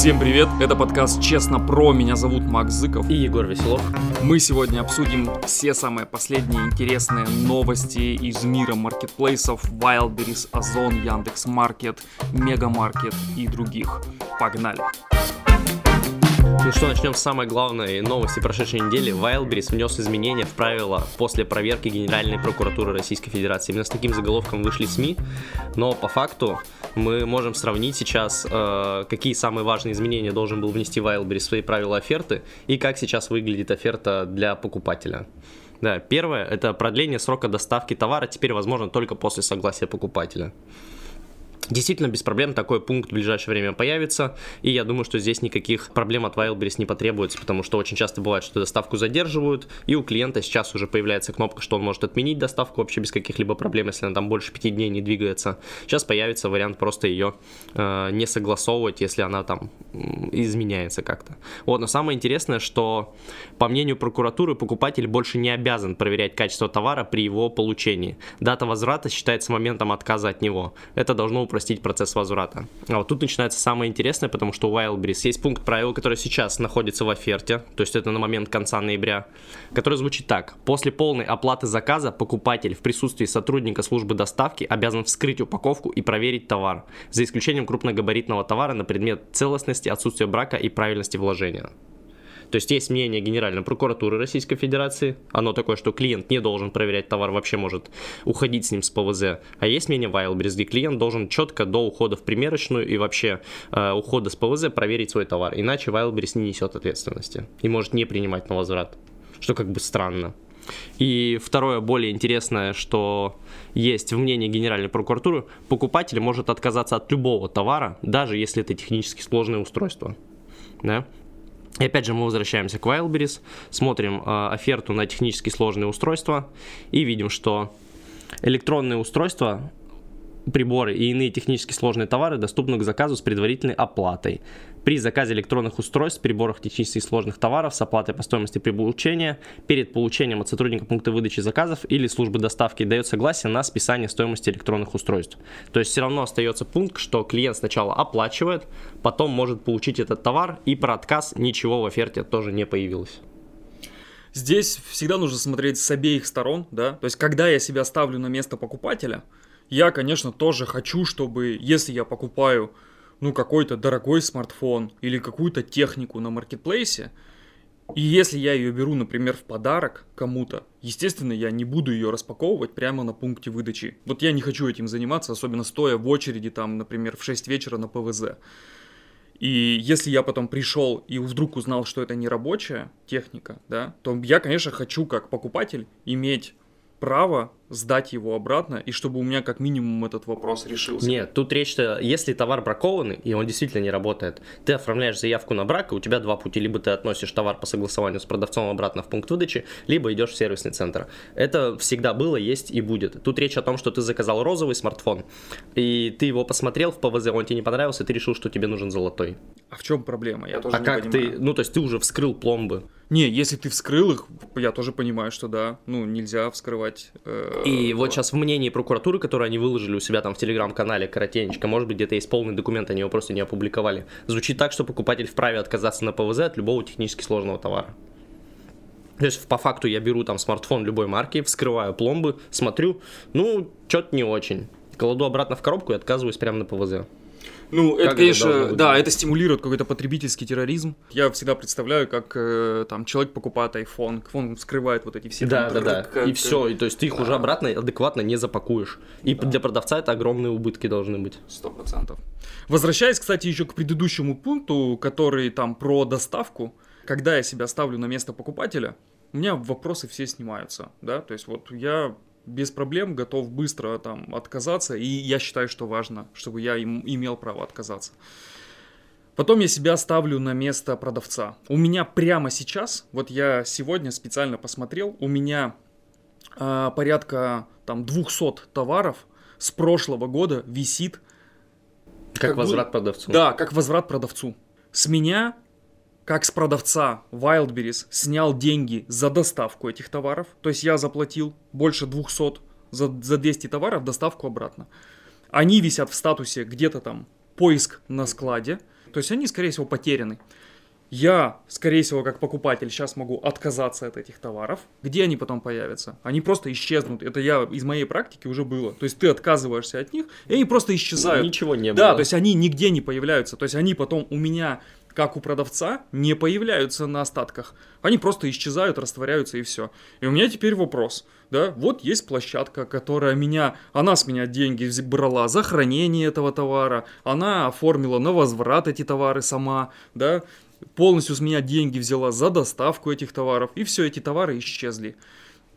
Всем привет, это подкаст «Честно про», меня зовут Макс Зыков. И Егор Веселов. Мы сегодня обсудим все самые последние интересные новости из мира маркетплейсов Wildberries, Озон, Яндекс.Маркет, Мегамаркет и других. Погнали! Ну что, начнем с самой главной новости прошедшей недели. Wildberries внес изменения в правила после проверки Генеральной прокуратуры Российской Федерации. Именно с таким заголовком вышли СМИ, но по факту мы можем сравнить сейчас, э, какие самые важные изменения должен был внести Wildberries в свои правила оферты и как сейчас выглядит оферта для покупателя. Да, первое, это продление срока доставки товара теперь возможно только после согласия покупателя. Действительно, без проблем такой пункт в ближайшее время появится, и я думаю, что здесь никаких проблем от Wildberries не потребуется, потому что очень часто бывает, что доставку задерживают, и у клиента сейчас уже появляется кнопка, что он может отменить доставку вообще без каких-либо проблем, если она там больше пяти дней не двигается. Сейчас появится вариант просто ее э, не согласовывать, если она там изменяется как-то. Вот, но самое интересное, что по мнению прокуратуры покупатель больше не обязан проверять качество товара при его получении. Дата возврата считается моментом отказа от него. Это должно упростить процесс возврата. А вот тут начинается самое интересное, потому что у Wildberries есть пункт правил, который сейчас находится в оферте, то есть это на момент конца ноября, который звучит так. После полной оплаты заказа покупатель в присутствии сотрудника службы доставки обязан вскрыть упаковку и проверить товар, за исключением крупногабаритного товара на предмет целостности, отсутствия брака и правильности вложения. То есть есть мнение Генеральной прокуратуры Российской Федерации, оно такое, что клиент не должен проверять товар, вообще может уходить с ним с ПВЗ, а есть мнение Wildberries, где клиент должен четко до ухода в примерочную и вообще э, ухода с ПВЗ проверить свой товар, иначе Wildberries не несет ответственности и может не принимать на возврат, что как бы странно. И второе, более интересное, что есть в мнении Генеральной прокуратуры, покупатель может отказаться от любого товара, даже если это технически сложное устройство. Да? И опять же мы возвращаемся к Wildberries, смотрим э, оферту на технически сложные устройства и видим, что электронные устройства приборы и иные технически сложные товары доступны к заказу с предварительной оплатой. При заказе электронных устройств, приборах технически сложных товаров с оплатой по стоимости при перед получением от сотрудника пункта выдачи заказов или службы доставки дает согласие на списание стоимости электронных устройств. То есть все равно остается пункт, что клиент сначала оплачивает, потом может получить этот товар, и про отказ ничего в оферте тоже не появилось. Здесь всегда нужно смотреть с обеих сторон, да, то есть когда я себя ставлю на место покупателя, я, конечно, тоже хочу, чтобы, если я покупаю, ну, какой-то дорогой смартфон или какую-то технику на маркетплейсе, и если я ее беру, например, в подарок кому-то, естественно, я не буду ее распаковывать прямо на пункте выдачи. Вот я не хочу этим заниматься, особенно стоя в очереди, там, например, в 6 вечера на ПВЗ. И если я потом пришел и вдруг узнал, что это не рабочая техника, да, то я, конечно, хочу как покупатель иметь право сдать его обратно, и чтобы у меня как минимум этот вопрос решился. Нет, тут речь-то, если товар бракованный, и он действительно не работает, ты оформляешь заявку на брак, и у тебя два пути, либо ты относишь товар по согласованию с продавцом обратно в пункт выдачи, либо идешь в сервисный центр. Это всегда было, есть и будет. Тут речь о том, что ты заказал розовый смартфон, и ты его посмотрел в ПВЗ, он тебе не понравился, и ты решил, что тебе нужен золотой. А в чем проблема? Я тоже а не как понимаю. ты, ну то есть ты уже вскрыл пломбы. Не, если ты вскрыл их, я тоже понимаю, что да, ну нельзя вскрывать. э, И вот сейчас в мнении прокуратуры, которое они выложили у себя там в телеграм-канале коротенечко, может быть где-то есть полный документ, они его просто не опубликовали, звучит так, что покупатель вправе отказаться на ПВЗ от любого технически сложного товара. То есть по факту я беру там смартфон любой марки, вскрываю пломбы, смотрю, ну, что-то не очень. Кладу обратно в коробку и отказываюсь прямо на ПВЗ. Ну, это, это конечно, выглядеть? да, это стимулирует какой-то потребительский терроризм. Я всегда представляю, как э, там человек покупает iPhone, он вскрывает вот эти все... Да, там, да, да. как- И все. И то есть ты их уже обратно адекватно не запакуешь. И для продавца это огромные убытки должны быть. Сто процентов. Возвращаясь, кстати, еще к предыдущему пункту, который там про доставку, когда я себя ставлю на место покупателя, у меня вопросы все снимаются, да, то есть вот я без проблем готов быстро там отказаться, и я считаю, что важно, чтобы я им имел право отказаться. Потом я себя ставлю на место продавца. У меня прямо сейчас, вот я сегодня специально посмотрел, у меня а, порядка там 200 товаров с прошлого года висит Как, Как возврат бы- продавцу. да, как возврат продавцу. С меня, как с продавца Wildberries, снял деньги за доставку этих товаров. То есть я заплатил больше 200 за, за 200 товаров доставку обратно. Они висят в статусе где-то там поиск на складе. То есть они, скорее всего, потеряны. Я, скорее всего, как покупатель, сейчас могу отказаться от этих товаров. Где они потом появятся? Они просто исчезнут. Это я из моей практики уже было. То есть ты отказываешься от них, и они просто исчезают. Ничего не Да, было. то есть они нигде не появляются. То есть они потом у меня, как у продавца, не появляются на остатках. Они просто исчезают, растворяются и все. И у меня теперь вопрос. Да, вот есть площадка, которая меня, она с меня деньги брала за хранение этого товара, она оформила на возврат эти товары сама, да, полностью с меня деньги взяла за доставку этих товаров, и все, эти товары исчезли.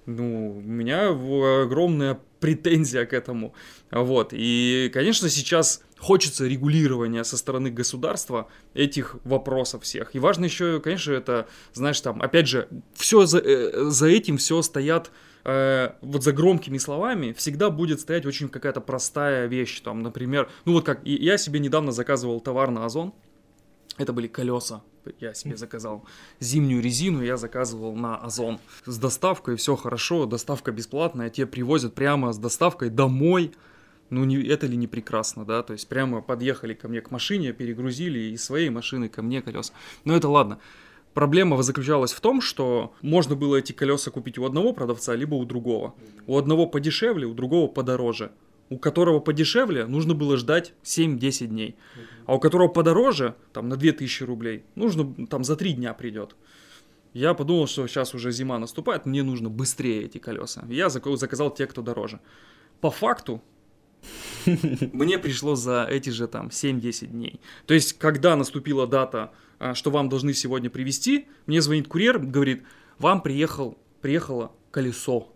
Ну, у меня огромная претензия к этому. Вот. И, конечно, сейчас хочется регулирования со стороны государства этих вопросов всех. И важно еще, конечно, это, знаешь, там, опять же, все за, э, за этим все стоят э, вот за громкими словами всегда будет стоять очень какая-то простая вещь, там, например, ну вот как я себе недавно заказывал товар на Озон, это были колеса. Я себе заказал зимнюю резину, я заказывал на Озон. С доставкой все хорошо, доставка бесплатная, тебе привозят прямо с доставкой домой. Ну, не, это ли не прекрасно, да? То есть прямо подъехали ко мне к машине, перегрузили из своей машины ко мне колеса. Но это ладно. Проблема заключалась в том, что можно было эти колеса купить у одного продавца, либо у другого. У одного подешевле, у другого подороже. У которого подешевле нужно было ждать 7-10 дней. А у которого подороже, там на 2000 рублей, нужно там за 3 дня придет. Я подумал, что сейчас уже зима наступает, мне нужно быстрее эти колеса. Я зак- заказал те, кто дороже. По факту, мне пришло за эти же там 7-10 дней. То есть, когда наступила дата, а, что вам должны сегодня привезти, мне звонит курьер, говорит, вам приехал, приехало колесо.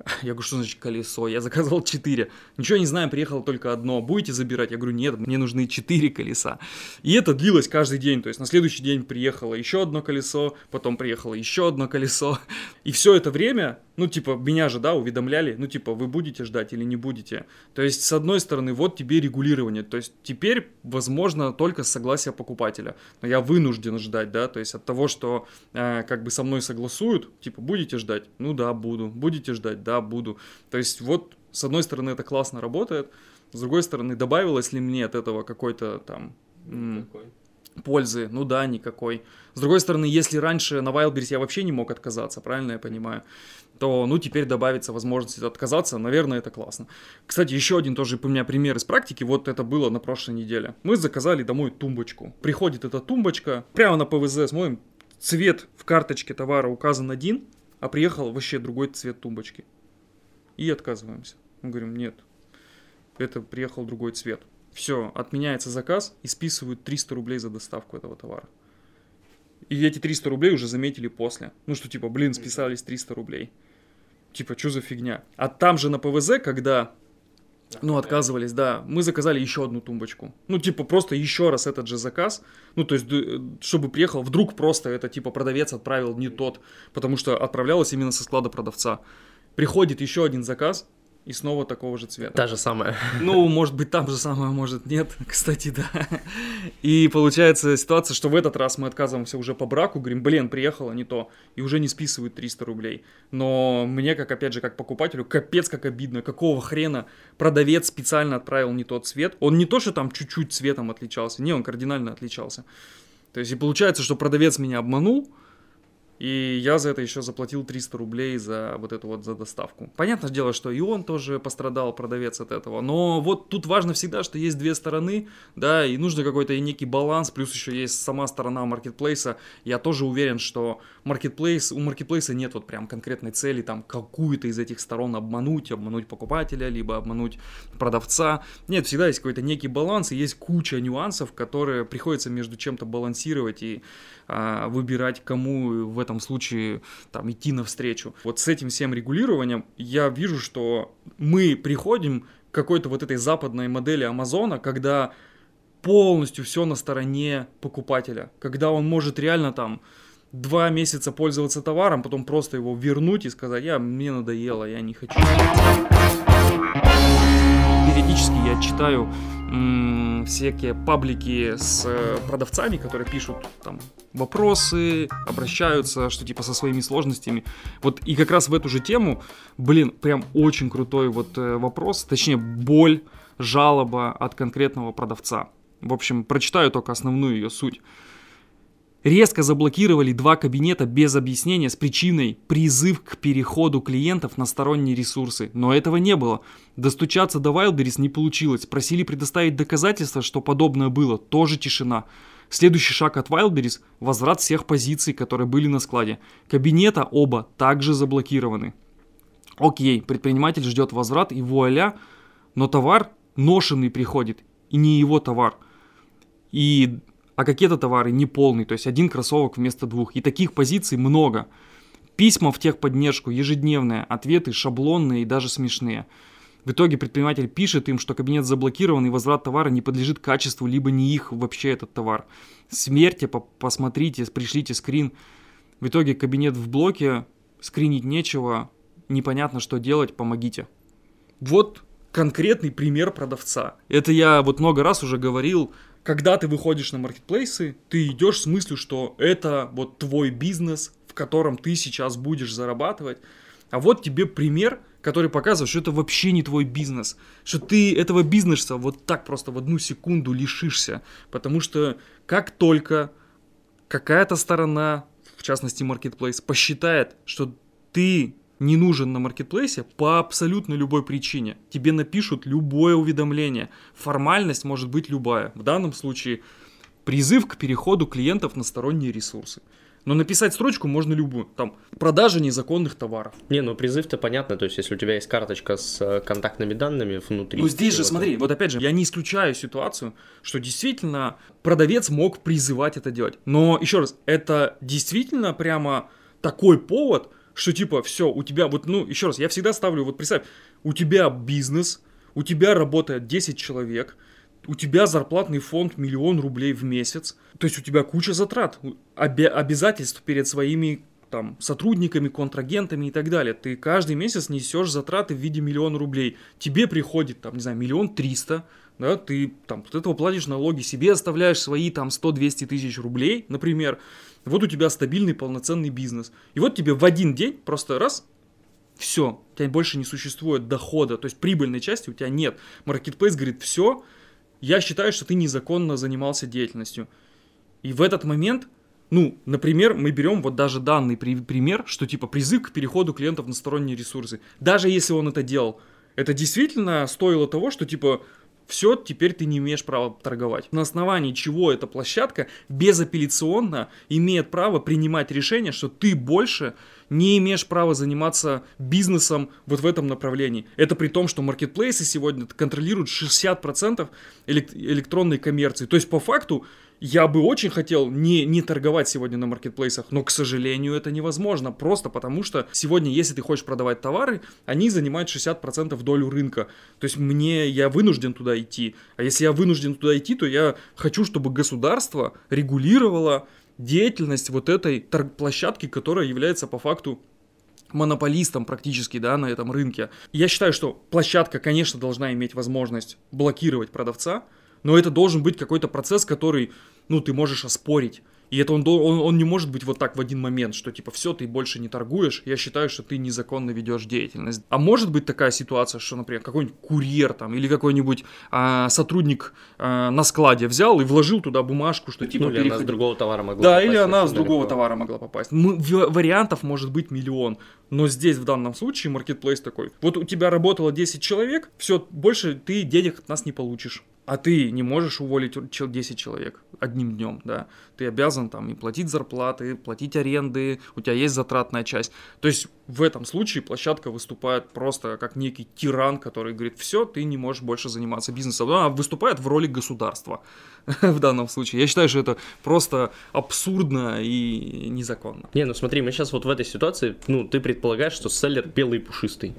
Я говорю, что значит колесо? Я заказывал 4. Ничего не знаю, приехало только одно. Будете забирать? Я говорю, нет, мне нужны 4 колеса. И это длилось каждый день. То есть на следующий день приехало еще одно колесо, потом приехало еще одно колесо. И все это время, ну, типа, меня же, да, уведомляли, ну, типа, вы будете ждать или не будете. То есть, с одной стороны, вот тебе регулирование. То есть, теперь, возможно, только с согласия покупателя. Но я вынужден ждать, да, то есть, от того, что э, как бы со мной согласуют, типа, будете ждать? Ну, да, буду. Будете ждать? Да, буду. То есть, вот, с одной стороны, это классно работает, с другой стороны, добавилось ли мне от этого какой-то там... м, пользы, ну да, никакой. С другой стороны, если раньше на Wildberries я вообще не мог отказаться, правильно я понимаю, то, ну, теперь добавится возможность отказаться, наверное, это классно. Кстати, еще один тоже у меня пример из практики, вот это было на прошлой неделе. Мы заказали домой тумбочку. Приходит эта тумбочка, прямо на ПВЗ смотрим, цвет в карточке товара указан один, а приехал вообще другой цвет тумбочки. И отказываемся. Мы говорим, нет, это приехал другой цвет. Все, отменяется заказ и списывают 300 рублей за доставку этого товара. И эти 300 рублей уже заметили после. Ну что, типа, блин, списались 300 рублей. Типа, что за фигня? А там же на ПВЗ, когда, ну, отказывались, да, мы заказали еще одну тумбочку. Ну, типа, просто еще раз этот же заказ. Ну, то есть, чтобы приехал, вдруг просто это, типа, продавец отправил не тот, потому что отправлялось именно со склада продавца. Приходит еще один заказ, и снова такого же цвета. Та же самая. Ну, может быть, там же самое, может, нет. Кстати, да. И получается ситуация, что в этот раз мы отказываемся уже по браку, говорим, блин, приехало не то, и уже не списывают 300 рублей. Но мне, как, опять же, как покупателю, капец как обидно, какого хрена продавец специально отправил не тот цвет. Он не то, что там чуть-чуть цветом отличался, не, он кардинально отличался. То есть, и получается, что продавец меня обманул, и я за это еще заплатил 300 рублей за вот эту вот за доставку. Понятное дело, что и он тоже пострадал, продавец от этого. Но вот тут важно всегда, что есть две стороны, да, и нужно какой-то некий баланс, плюс еще есть сама сторона маркетплейса. Я тоже уверен, что маркетплейс, у маркетплейса нет вот прям конкретной цели там какую-то из этих сторон обмануть, обмануть покупателя, либо обмануть продавца. Нет, всегда есть какой-то некий баланс, и есть куча нюансов, которые приходится между чем-то балансировать и а, выбирать, кому в этом случае там идти навстречу. Вот с этим всем регулированием я вижу, что мы приходим к какой-то вот этой западной модели Амазона, когда полностью все на стороне покупателя, когда он может реально там два месяца пользоваться товаром, потом просто его вернуть и сказать, я, мне надоело, я не хочу. Периодически я читаю м, всякие паблики с э, продавцами, которые пишут там вопросы, обращаются, что типа со своими сложностями. Вот и как раз в эту же тему, блин, прям очень крутой вот э, вопрос, точнее боль, жалоба от конкретного продавца. В общем, прочитаю только основную ее суть. Резко заблокировали два кабинета без объяснения с причиной призыв к переходу клиентов на сторонние ресурсы. Но этого не было. Достучаться до Wildberries не получилось. Просили предоставить доказательства, что подобное было. Тоже тишина. Следующий шаг от Wildberries – возврат всех позиций, которые были на складе. Кабинета оба также заблокированы. Окей, предприниматель ждет возврат и вуаля, но товар ношенный приходит, и не его товар. И а какие-то товары не полный, то есть один кроссовок вместо двух. И таких позиций много. Письма в техподдержку ежедневные, ответы шаблонные и даже смешные. В итоге предприниматель пишет им, что кабинет заблокирован и возврат товара не подлежит качеству, либо не их вообще этот товар. Смерьте, по посмотрите, пришлите скрин. В итоге кабинет в блоке, скринить нечего, непонятно что делать, помогите. Вот конкретный пример продавца. Это я вот много раз уже говорил, когда ты выходишь на маркетплейсы, ты идешь с мыслью, что это вот твой бизнес, в котором ты сейчас будешь зарабатывать. А вот тебе пример, который показывает, что это вообще не твой бизнес, что ты этого бизнеса вот так просто в одну секунду лишишься, потому что как только какая-то сторона, в частности маркетплейс, посчитает, что ты не нужен на маркетплейсе по абсолютно любой причине. Тебе напишут любое уведомление. Формальность может быть любая. В данном случае призыв к переходу клиентов на сторонние ресурсы. Но написать строчку можно любую. Там, продажа незаконных товаров. Не, ну призыв-то понятно. То есть, если у тебя есть карточка с э, контактными данными внутри. Ну здесь же, смотри, вот опять же, я не исключаю ситуацию, что действительно продавец мог призывать это делать. Но, еще раз, это действительно прямо такой повод, что типа все, у тебя, вот, ну, еще раз, я всегда ставлю, вот представь, у тебя бизнес, у тебя работает 10 человек, у тебя зарплатный фонд миллион рублей в месяц, то есть у тебя куча затрат, обе- обязательств перед своими там, сотрудниками, контрагентами и так далее. Ты каждый месяц несешь затраты в виде миллиона рублей. Тебе приходит, там, не знаю, миллион триста, да, ты там от этого платишь налоги, себе оставляешь свои там 100-200 тысяч рублей, например, вот у тебя стабильный полноценный бизнес. И вот тебе в один день просто раз, все, у тебя больше не существует дохода, то есть прибыльной части у тебя нет. Marketplace говорит, все, я считаю, что ты незаконно занимался деятельностью. И в этот момент, ну, например, мы берем вот даже данный при- пример, что типа призыв к переходу клиентов на сторонние ресурсы. Даже если он это делал, это действительно стоило того, что типа все, теперь ты не имеешь права торговать. На основании чего эта площадка безапелляционно имеет право принимать решение, что ты больше не имеешь права заниматься бизнесом вот в этом направлении. Это при том, что маркетплейсы сегодня контролируют 60% электронной коммерции. То есть по факту я бы очень хотел не, не торговать сегодня на маркетплейсах, но, к сожалению, это невозможно. Просто потому что сегодня, если ты хочешь продавать товары, они занимают 60% долю рынка. То есть мне, я вынужден туда идти. А если я вынужден туда идти, то я хочу, чтобы государство регулировало деятельность вот этой площадки, которая является по факту монополистом практически, да, на этом рынке. Я считаю, что площадка, конечно, должна иметь возможность блокировать продавца, но это должен быть какой-то процесс, который, ну, ты можешь оспорить. И это он, он, он не может быть вот так в один момент, что типа все, ты больше не торгуешь, я считаю, что ты незаконно ведешь деятельность. А может быть такая ситуация, что, например, какой-нибудь курьер там или какой-нибудь а, сотрудник а, на складе взял и вложил туда бумажку, что типа... Ну, или она с другого товара могла Да, попасть, или она с другого легко. товара могла попасть. Мы, вариантов может быть миллион. Но здесь в данном случае маркетплейс такой. Вот у тебя работало 10 человек, все, больше ты денег от нас не получишь. А ты не можешь уволить 10 человек одним днем, да. Ты обязан там и платить зарплаты, платить аренды, у тебя есть затратная часть. То есть в этом случае площадка выступает просто как некий тиран, который говорит, все, ты не можешь больше заниматься бизнесом. Она выступает в роли государства в данном случае. Я считаю, что это просто абсурдно и незаконно. Не, ну смотри, мы сейчас вот в этой ситуации, ну, ты предполагаешь, что селлер белый и пушистый.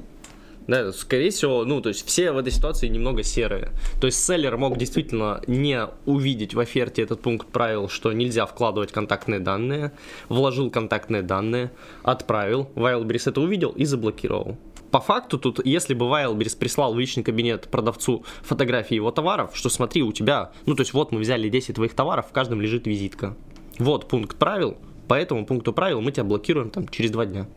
Да, скорее всего, ну, то есть все в этой ситуации немного серые. То есть селлер мог действительно не увидеть в оферте этот пункт правил, что нельзя вкладывать контактные данные, вложил контактные данные, отправил, Wildberries это увидел и заблокировал. По факту тут, если бы Wildberries прислал в личный кабинет продавцу фотографии его товаров, что смотри, у тебя, ну то есть вот мы взяли 10 твоих товаров, в каждом лежит визитка. Вот пункт правил, по этому пункту правил мы тебя блокируем там через два дня.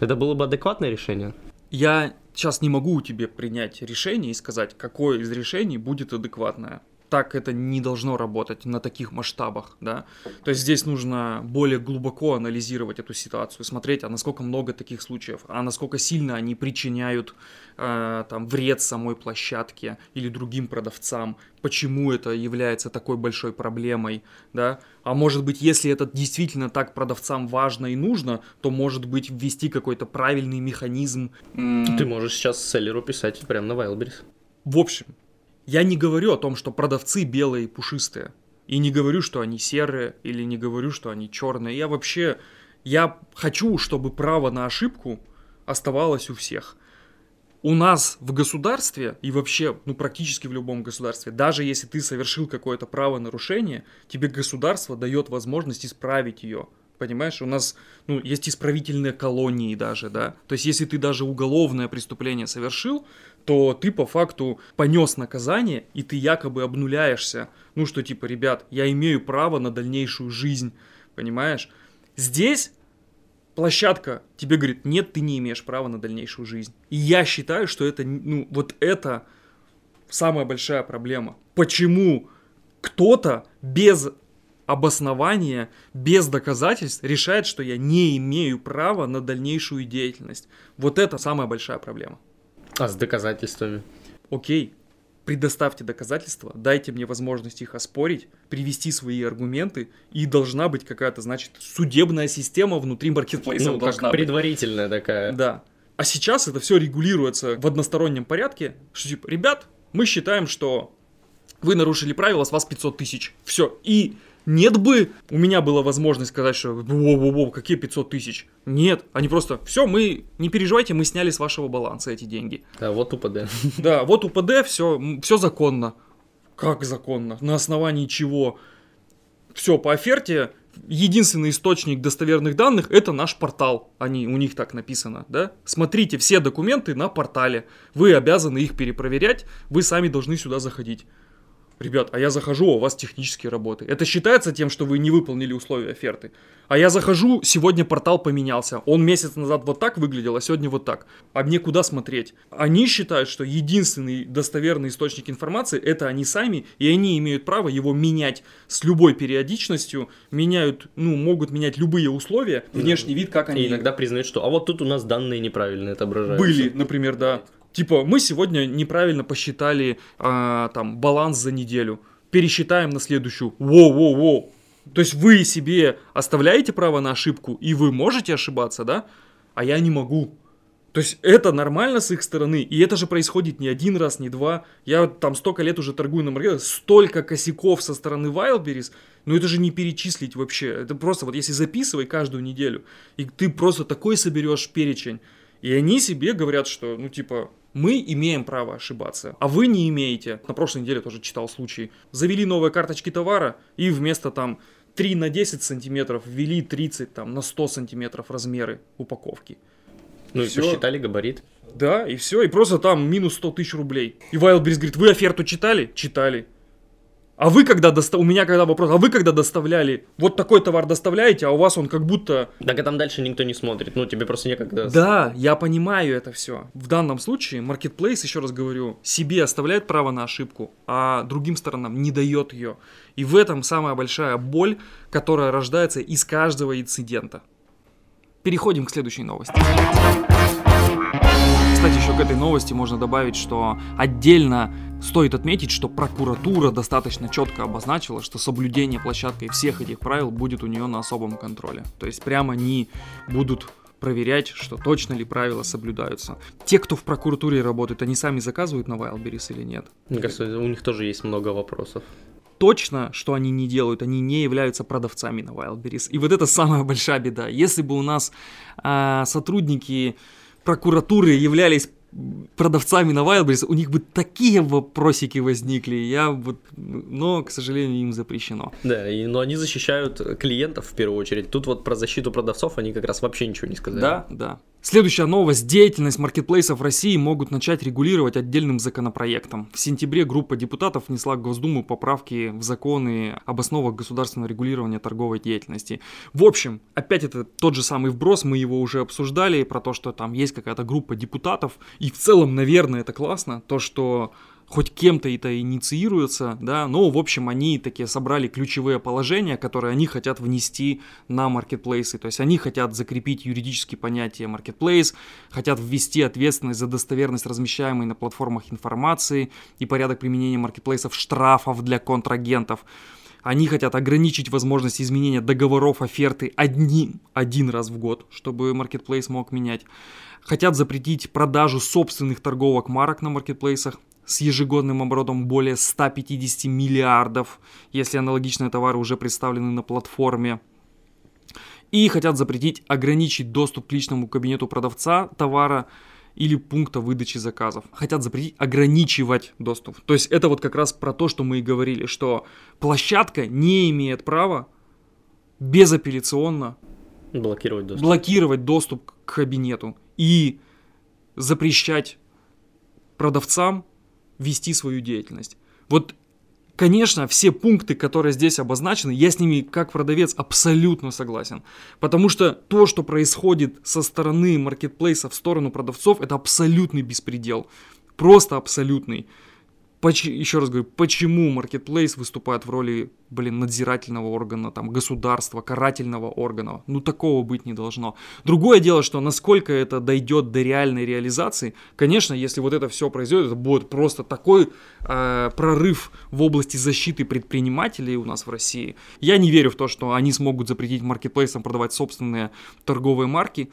Это было бы адекватное решение? Я сейчас не могу тебе принять решение и сказать, какое из решений будет адекватное. Так это не должно работать на таких масштабах, да. То есть здесь нужно более глубоко анализировать эту ситуацию, смотреть, а насколько много таких случаев, а насколько сильно они причиняют э, там вред самой площадке или другим продавцам, почему это является такой большой проблемой, да. А может быть, если это действительно так продавцам важно и нужно, то может быть ввести какой-то правильный механизм. Ты можешь сейчас селлеру писать прямо на Wildberries. В общем, я не говорю о том, что продавцы белые и пушистые. И не говорю, что они серые, или не говорю, что они черные. Я вообще, я хочу, чтобы право на ошибку оставалось у всех. У нас в государстве и вообще, ну практически в любом государстве, даже если ты совершил какое-то правонарушение, тебе государство дает возможность исправить ее. Понимаешь, у нас ну, есть исправительные колонии даже, да. То есть, если ты даже уголовное преступление совершил, то ты по факту понес наказание, и ты якобы обнуляешься. Ну, что типа, ребят, я имею право на дальнейшую жизнь, понимаешь? Здесь площадка тебе говорит, нет, ты не имеешь права на дальнейшую жизнь. И я считаю, что это, ну, вот это самая большая проблема. Почему кто-то без обоснования, без доказательств решает, что я не имею права на дальнейшую деятельность. Вот это самая большая проблема. А с доказательствами? Окей, предоставьте доказательства, дайте мне возможность их оспорить, привести свои аргументы, и должна быть какая-то, значит, судебная система внутри маркетплейса. Ну, предварительная быть. такая. Да. А сейчас это все регулируется в одностороннем порядке, что типа, ребят, мы считаем, что вы нарушили правила, с вас 500 тысяч. Все. И нет бы у меня была возможность сказать, что воу-воу-воу, какие 500 тысяч. Нет, они просто, все, мы, не переживайте, мы сняли с вашего баланса эти деньги. Да, вот УПД. Да, вот УПД, все, все законно. Как законно? На основании чего? Все, по оферте единственный источник достоверных данных это наш портал. Они, у них так написано, да? Смотрите все документы на портале. Вы обязаны их перепроверять, вы сами должны сюда заходить. Ребят, а я захожу, а у вас технические работы. Это считается тем, что вы не выполнили условия оферты. А я захожу, сегодня портал поменялся. Он месяц назад вот так выглядел, а сегодня вот так. А мне куда смотреть? Они считают, что единственный достоверный источник информации это они сами, и они имеют право его менять с любой периодичностью, меняют, ну, могут менять любые условия, внешний вид, как они... И иногда признают, что а вот тут у нас данные неправильно отображаются. Были, например, да. Типа, мы сегодня неправильно посчитали а, там баланс за неделю. Пересчитаем на следующую. Воу-воу-воу. То есть вы себе оставляете право на ошибку, и вы можете ошибаться, да? А я не могу. То есть это нормально с их стороны, и это же происходит не один раз, не два. Я там столько лет уже торгую на маркете, столько косяков со стороны Wildberries, ну это же не перечислить вообще. Это просто вот если записывай каждую неделю, и ты просто такой соберешь перечень. И они себе говорят, что, ну типа, мы имеем право ошибаться, а вы не имеете. На прошлой неделе тоже читал случай. Завели новые карточки товара и вместо там 3 на 10 сантиметров ввели 30 там, на 100 сантиметров размеры упаковки. Ну и, посчитали габарит. Да, и все, и просто там минус 100 тысяч рублей. И Wildberries говорит, вы оферту читали? Читали. А вы когда доста... у меня когда вопрос, а вы когда доставляли, вот такой товар доставляете, а у вас он как будто... Так а там дальше никто не смотрит, ну тебе просто некогда... Да, я понимаю это все. В данном случае Marketplace, еще раз говорю, себе оставляет право на ошибку, а другим сторонам не дает ее. И в этом самая большая боль, которая рождается из каждого инцидента. Переходим к следующей новости. Кстати, еще к этой новости можно добавить, что отдельно стоит отметить, что прокуратура достаточно четко обозначила, что соблюдение площадкой всех этих правил будет у нее на особом контроле. То есть прямо они будут проверять, что точно ли правила соблюдаются. Те, кто в прокуратуре работает, они сами заказывают на Wildberries или нет? Мне кажется, у них тоже есть много вопросов точно, что они не делают, они не являются продавцами на Wildberries. И вот это самая большая беда. Если бы у нас э, сотрудники прокуратуры являлись продавцами на Wildberries, у них бы такие вопросики возникли, я вот, но, к сожалению, им запрещено. Да, и, но они защищают клиентов в первую очередь. Тут вот про защиту продавцов они как раз вообще ничего не сказали. Да, да. Следующая новость. Деятельность маркетплейсов России могут начать регулировать отдельным законопроектом. В сентябре группа депутатов внесла в Госдуму поправки в законы об основах государственного регулирования торговой деятельности. В общем, опять это тот же самый вброс, мы его уже обсуждали, про то, что там есть какая-то группа депутатов, и в целом, наверное, это классно, то, что хоть кем-то это инициируется, да, но, в общем, они такие собрали ключевые положения, которые они хотят внести на маркетплейсы, то есть они хотят закрепить юридические понятия marketplace, хотят ввести ответственность за достоверность размещаемой на платформах информации и порядок применения маркетплейсов штрафов для контрагентов. Они хотят ограничить возможность изменения договоров оферты одним, один раз в год, чтобы маркетплейс мог менять. Хотят запретить продажу собственных торговок марок на маркетплейсах с ежегодным оборотом более 150 миллиардов, если аналогичные товары уже представлены на платформе. И хотят запретить ограничить доступ к личному кабинету продавца товара или пункта выдачи заказов. Хотят запретить ограничивать доступ. То есть это вот как раз про то, что мы и говорили, что площадка не имеет права безапелляционно блокировать доступ. блокировать доступ к кабинету и запрещать продавцам вести свою деятельность. Вот, конечно, все пункты, которые здесь обозначены, я с ними как продавец абсолютно согласен. Потому что то, что происходит со стороны маркетплейса в сторону продавцов, это абсолютный беспредел. Просто абсолютный. Поч- еще раз говорю, почему Marketplace выступает в роли, блин, надзирательного органа, там, государства, карательного органа? Ну, такого быть не должно. Другое дело, что насколько это дойдет до реальной реализации, конечно, если вот это все произойдет, это будет просто такой э, прорыв в области защиты предпринимателей у нас в России. Я не верю в то, что они смогут запретить маркетплейсам продавать собственные торговые марки.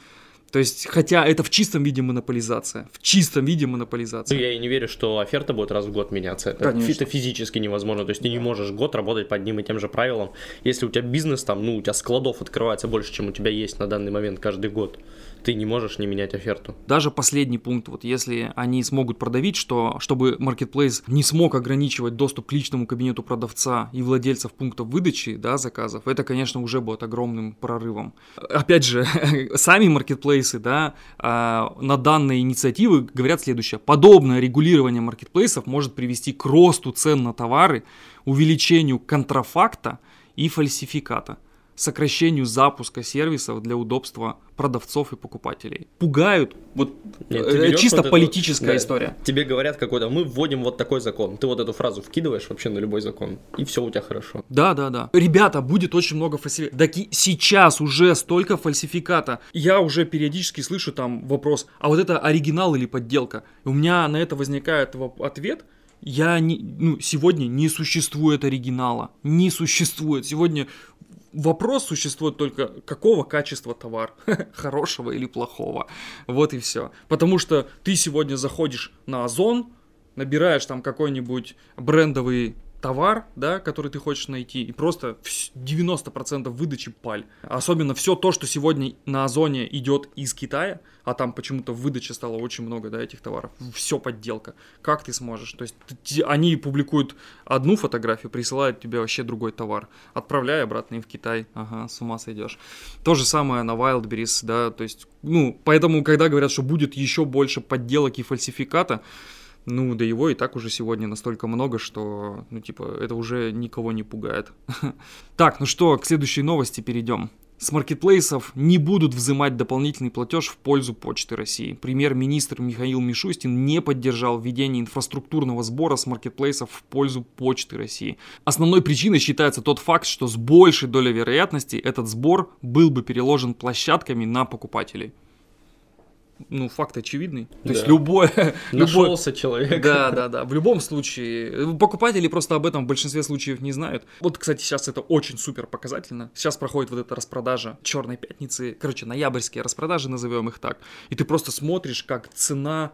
То есть, хотя это в чистом виде монополизация. В чистом виде монополизация. Я и не верю, что оферта будет раз в год меняться. Это, Конечно. это физически невозможно. То есть ты не можешь год работать по одним и тем же правилам. Если у тебя бизнес там, ну, у тебя складов открывается больше, чем у тебя есть на данный момент каждый год, ты не можешь не менять оферту. Даже последний пункт, вот если они смогут продавить, что чтобы Marketplace не смог ограничивать доступ к личному кабинету продавца и владельцев пунктов выдачи да, заказов, это, конечно, уже будет огромным прорывом. Опять же, сами маркетплейсы да, а, на данные инициативы говорят следующее. Подобное регулирование маркетплейсов может привести к росту цен на товары, увеличению контрафакта и фальсификата сокращению запуска сервисов для удобства продавцов и покупателей. Пугают, вот Нет, э, чисто вот эту- политическая да, история. Тебе говорят какой-то, мы вводим вот такой закон. Ты вот эту фразу вкидываешь вообще на любой закон, и все у тебя хорошо. Да, да, да. Ребята, будет очень много фальсификата. Так и сейчас уже столько фальсификата. Я уже периодически слышу там вопрос, а вот это оригинал или подделка? И у меня на это возникает ответ. Я не, ну, сегодня не существует оригинала. Не существует. Сегодня вопрос существует только, какого качества товар, хорошего или плохого. Вот и все. Потому что ты сегодня заходишь на Озон, набираешь там какой-нибудь брендовый товар, да, который ты хочешь найти, и просто вс- 90% выдачи паль. Особенно все то, что сегодня на Озоне идет из Китая, а там почему-то в выдаче стало очень много, да, этих товаров. Все подделка. Как ты сможешь? То есть ты- они публикуют одну фотографию, присылают тебе вообще другой товар. Отправляй обратно им в Китай. Ага, с ума сойдешь. То же самое на Wildberries, да, то есть, ну, поэтому, когда говорят, что будет еще больше подделок и фальсификата, ну, да его и так уже сегодня настолько много, что, ну, типа, это уже никого не пугает. Так, ну что, к следующей новости перейдем. С маркетплейсов не будут взимать дополнительный платеж в пользу Почты России. Премьер-министр Михаил Мишустин не поддержал введение инфраструктурного сбора с маркетплейсов в пользу Почты России. Основной причиной считается тот факт, что с большей долей вероятности этот сбор был бы переложен площадками на покупателей. Ну, факт очевидный. То есть Да. любое, Нашелся человек. да, да, да. В любом случае, покупатели просто об этом в большинстве случаев не знают. Вот, кстати, сейчас это очень супер показательно. Сейчас проходит вот эта распродажа Черной пятницы, короче, ноябрьские распродажи, назовем их так. И ты просто смотришь, как цена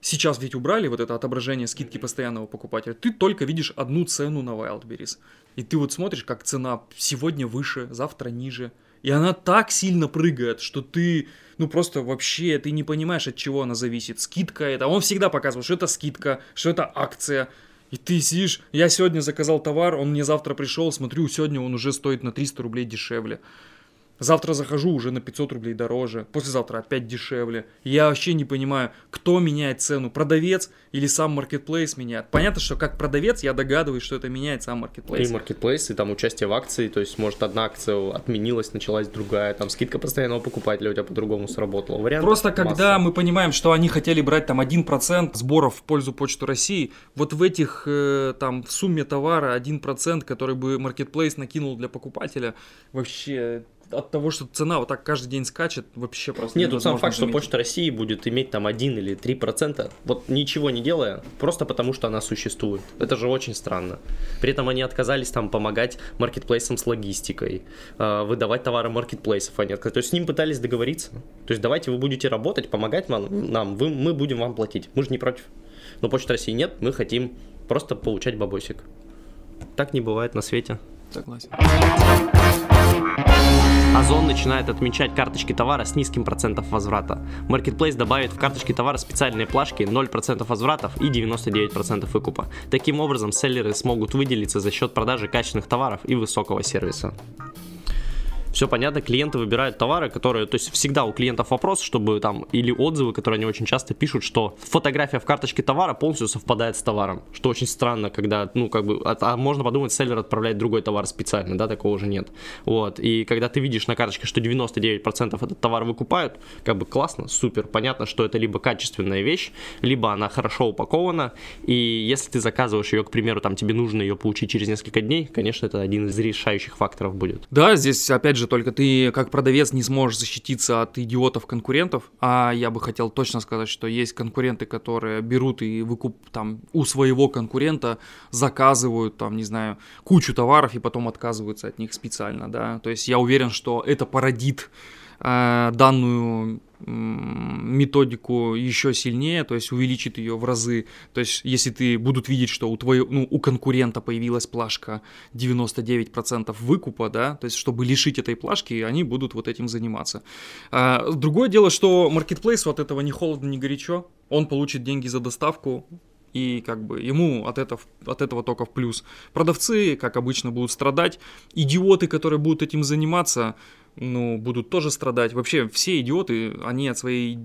Сейчас ведь убрали вот это отображение скидки постоянного покупателя. Ты только видишь одну цену на Wildberries. И ты вот смотришь, как цена сегодня выше, завтра ниже. И она так сильно прыгает, что ты, ну просто вообще, ты не понимаешь, от чего она зависит. Скидка это. Он всегда показывает, что это скидка, что это акция. И ты сидишь, я сегодня заказал товар, он мне завтра пришел, смотрю, сегодня он уже стоит на 300 рублей дешевле. Завтра захожу уже на 500 рублей дороже, послезавтра опять дешевле. Я вообще не понимаю, кто меняет цену, продавец или сам marketplace меняет. Понятно, что как продавец я догадываюсь, что это меняет сам marketplace. И marketplace, и там участие в акции, то есть может одна акция отменилась, началась другая, там скидка постоянного покупателя у тебя по-другому сработала. Вариант Просто масса. когда мы понимаем, что они хотели брать там 1% сборов в пользу Почты России, вот в этих э, там в сумме товара 1%, который бы marketplace накинул для покупателя, вообще от того, что цена вот так каждый день скачет, вообще просто Нет, тут сам факт, заметить. что Почта России будет иметь там 1 или 3 процента, вот ничего не делая, просто потому что она существует. Это же очень странно. При этом они отказались там помогать маркетплейсам с логистикой, э, выдавать товары маркетплейсов они отказались. То есть с ним пытались договориться. То есть давайте вы будете работать, помогать вам, нам, вы, мы будем вам платить. Мы же не против. Но Почта России нет, мы хотим просто получать бабосик. Так не бывает на свете. Согласен. Озон начинает отмечать карточки товара с низким процентом возврата. Marketplace добавит в карточки товара специальные плашки 0% возвратов и 99% выкупа. Таким образом, селлеры смогут выделиться за счет продажи качественных товаров и высокого сервиса все понятно, клиенты выбирают товары, которые, то есть всегда у клиентов вопрос, чтобы там, или отзывы, которые они очень часто пишут, что фотография в карточке товара полностью совпадает с товаром, что очень странно, когда, ну, как бы, а, а можно подумать, селлер отправляет другой товар специально, да, такого уже нет, вот, и когда ты видишь на карточке, что 99% этот товар выкупают, как бы классно, супер, понятно, что это либо качественная вещь, либо она хорошо упакована, и если ты заказываешь ее, к примеру, там, тебе нужно ее получить через несколько дней, конечно, это один из решающих факторов будет. Да, здесь, опять же, только ты как продавец не сможешь защититься от идиотов-конкурентов, а я бы хотел точно сказать, что есть конкуренты, которые берут и выкуп там у своего конкурента заказывают там, не знаю, кучу товаров и потом отказываются от них специально, да, то есть я уверен, что это породит э, данную методику еще сильнее, то есть увеличит ее в разы. То есть если ты будут видеть, что у твоего, ну, у конкурента появилась плашка 99% выкупа, да, то есть чтобы лишить этой плашки, они будут вот этим заниматься. А, другое дело, что Marketplace от этого не холодно, не горячо, он получит деньги за доставку, и как бы ему от этого, от этого только в плюс. Продавцы, как обычно, будут страдать. Идиоты, которые будут этим заниматься, ну, будут тоже страдать. Вообще, все идиоты, они от своей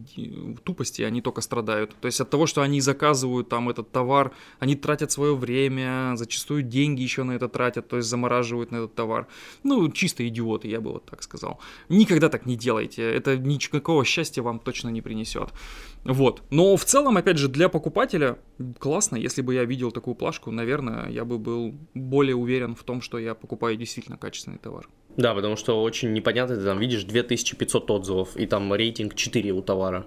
тупости, они только страдают. То есть от того, что они заказывают там этот товар, они тратят свое время, зачастую деньги еще на это тратят, то есть замораживают на этот товар. Ну, чисто идиоты, я бы вот так сказал. Никогда так не делайте, это никакого счастья вам точно не принесет. Вот. Но в целом, опять же, для покупателя классно. Если бы я видел такую плашку, наверное, я бы был более уверен в том, что я покупаю действительно качественный товар. Да, потому что очень непонятно, ты там видишь 2500 отзывов, и там рейтинг 4 у товара.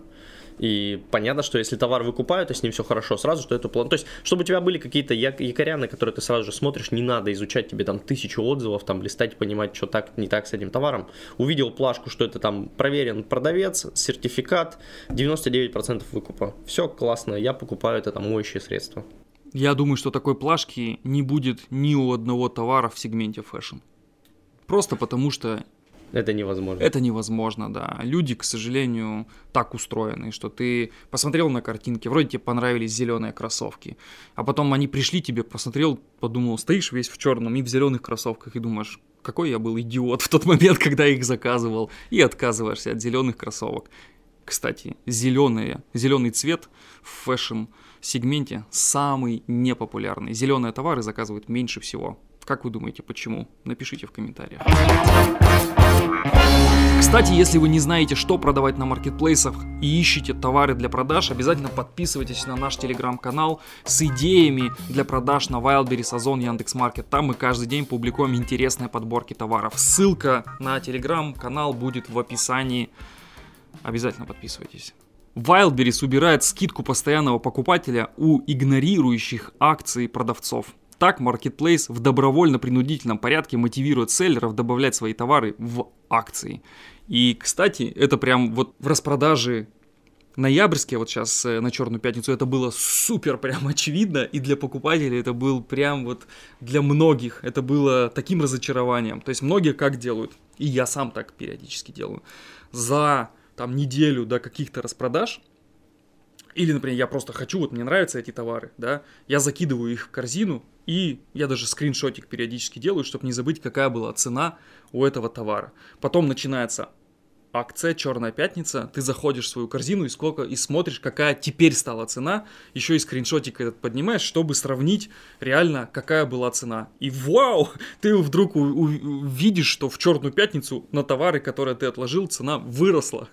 И понятно, что если товар выкупают, и с ним все хорошо, сразу что это план. То есть, чтобы у тебя были какие-то якоря, на которые ты сразу же смотришь, не надо изучать тебе там тысячу отзывов, там листать, понимать, что так, не так с этим товаром. Увидел плашку, что это там проверен продавец, сертификат, 99% выкупа. Все классно, я покупаю это там моющее средство. Я думаю, что такой плашки не будет ни у одного товара в сегменте fashion. Просто потому что это невозможно. Это невозможно, да. Люди, к сожалению, так устроены, что ты посмотрел на картинки, вроде тебе понравились зеленые кроссовки, а потом они пришли тебе, посмотрел, подумал, стоишь весь в черном и в зеленых кроссовках и думаешь, какой я был идиот в тот момент, когда их заказывал, и отказываешься от зеленых кроссовок. Кстати, зеленые, зеленый цвет в fashion сегменте самый непопулярный. Зеленые товары заказывают меньше всего. Как вы думаете, почему? Напишите в комментариях. Кстати, если вы не знаете, что продавать на маркетплейсах и ищете товары для продаж, обязательно подписывайтесь на наш телеграм-канал с идеями для продаж на Wildberries, Озон, Яндекс.Маркет. Там мы каждый день публикуем интересные подборки товаров. Ссылка на телеграм-канал будет в описании. Обязательно подписывайтесь. Wildberries убирает скидку постоянного покупателя у игнорирующих акции продавцов. Так, Marketplace в добровольно-принудительном порядке мотивирует селлеров добавлять свои товары в акции. И, кстати, это прям вот в распродаже ноябрьские, вот сейчас э, на Черную Пятницу, это было супер прям очевидно, и для покупателей это был прям вот для многих, это было таким разочарованием. То есть многие как делают, и я сам так периодически делаю, за там неделю до каких-то распродаж Или, например, я просто хочу, вот мне нравятся эти товары, да, я закидываю их в корзину, и я даже скриншотик периодически делаю, чтобы не забыть, какая была цена у этого товара. Потом начинается акция Черная пятница, ты заходишь в свою корзину и сколько и смотришь, какая теперь стала цена, еще и скриншотик этот поднимаешь, чтобы сравнить реально, какая была цена. И вау, ты вдруг увидишь, что в Черную пятницу на товары, которые ты отложил, цена выросла.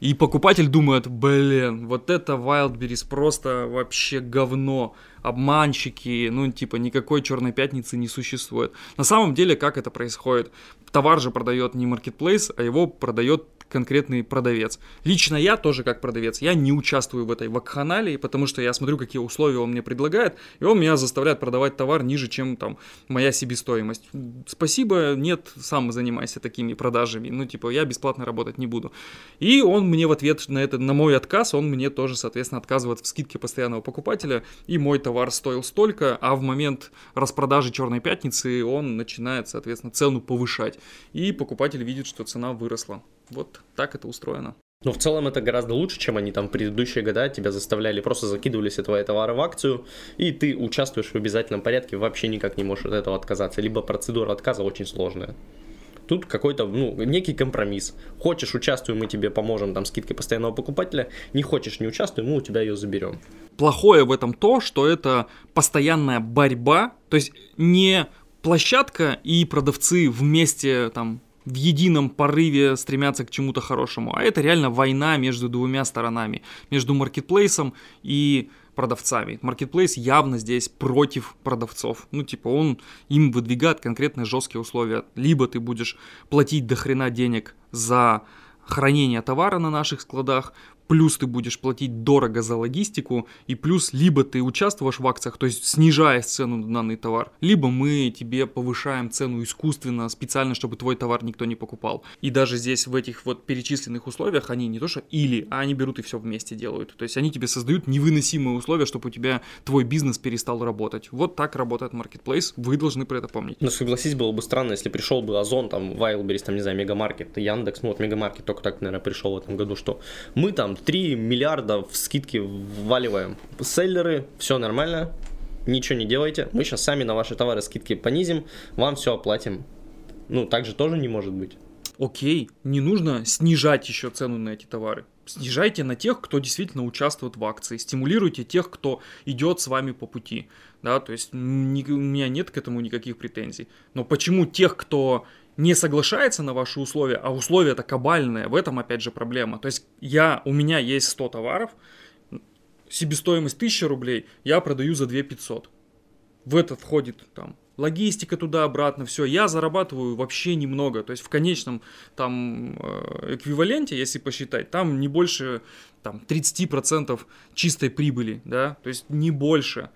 И покупатель думает, блин, вот это Wildberries просто вообще говно, обманщики, ну типа никакой черной пятницы не существует. На самом деле, как это происходит? Товар же продает не marketplace, а его продает конкретный продавец. Лично я тоже как продавец, я не участвую в этой вакханалии, потому что я смотрю, какие условия он мне предлагает, и он меня заставляет продавать товар ниже, чем там моя себестоимость. Спасибо, нет, сам занимайся такими продажами, ну типа я бесплатно работать не буду. И он мне в ответ на это, на мой отказ, он мне тоже, соответственно, отказывает в скидке постоянного покупателя, и мой товар стоил столько, а в момент распродажи Черной Пятницы он начинает, соответственно, цену повышать, и покупатель видит, что цена выросла. Вот так это устроено. Но в целом это гораздо лучше, чем они там в предыдущие года тебя заставляли, просто закидывали все твои товары в акцию, и ты участвуешь в обязательном порядке, вообще никак не можешь от этого отказаться, либо процедура отказа очень сложная. Тут какой-то, ну, некий компромисс. Хочешь, участвуй, мы тебе поможем, там, скидкой постоянного покупателя. Не хочешь, не участвуй, мы у тебя ее заберем. Плохое в этом то, что это постоянная борьба, то есть не площадка и продавцы вместе там в едином порыве стремятся к чему-то хорошему, а это реально война между двумя сторонами, между маркетплейсом и продавцами. Маркетплейс явно здесь против продавцов. Ну, типа, он им выдвигает конкретные жесткие условия. Либо ты будешь платить до хрена денег за хранение товара на наших складах, плюс ты будешь платить дорого за логистику, и плюс либо ты участвуешь в акциях, то есть снижая цену на данный товар, либо мы тебе повышаем цену искусственно, специально, чтобы твой товар никто не покупал. И даже здесь в этих вот перечисленных условиях они не то что или, а они берут и все вместе делают. То есть они тебе создают невыносимые условия, чтобы у тебя твой бизнес перестал работать. Вот так работает Marketplace, вы должны про это помнить. Ну согласись, было бы странно, если пришел бы Озон, там, Wildberries, там, не знаю, Мегамаркет, Яндекс, ну вот Мегамаркет только так, наверное, пришел в этом году, что мы там 3 миллиарда в скидки вваливаем. Селлеры, все нормально, ничего не делайте. Мы сейчас сами на ваши товары скидки понизим, вам все оплатим. Ну, так же тоже не может быть. Окей, не нужно снижать еще цену на эти товары. Снижайте на тех, кто действительно участвует в акции. Стимулируйте тех, кто идет с вами по пути. Да, то есть ни, у меня нет к этому никаких претензий. Но почему тех, кто не соглашается на ваши условия, а условия это кабальные, в этом опять же проблема. То есть я, у меня есть 100 товаров, себестоимость 1000 рублей, я продаю за 2500. В это входит там логистика туда-обратно, все, я зарабатываю вообще немного, то есть в конечном там э, эквиваленте, если посчитать, там не больше там 30% чистой прибыли, да, то есть не больше.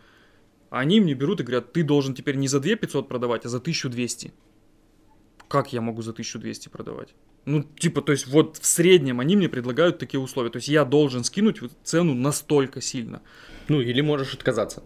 Они мне берут и говорят, ты должен теперь не за 2500 продавать, а за 1200 как я могу за 1200 продавать? Ну, типа, то есть вот в среднем они мне предлагают такие условия. То есть я должен скинуть цену настолько сильно. Ну, или можешь отказаться.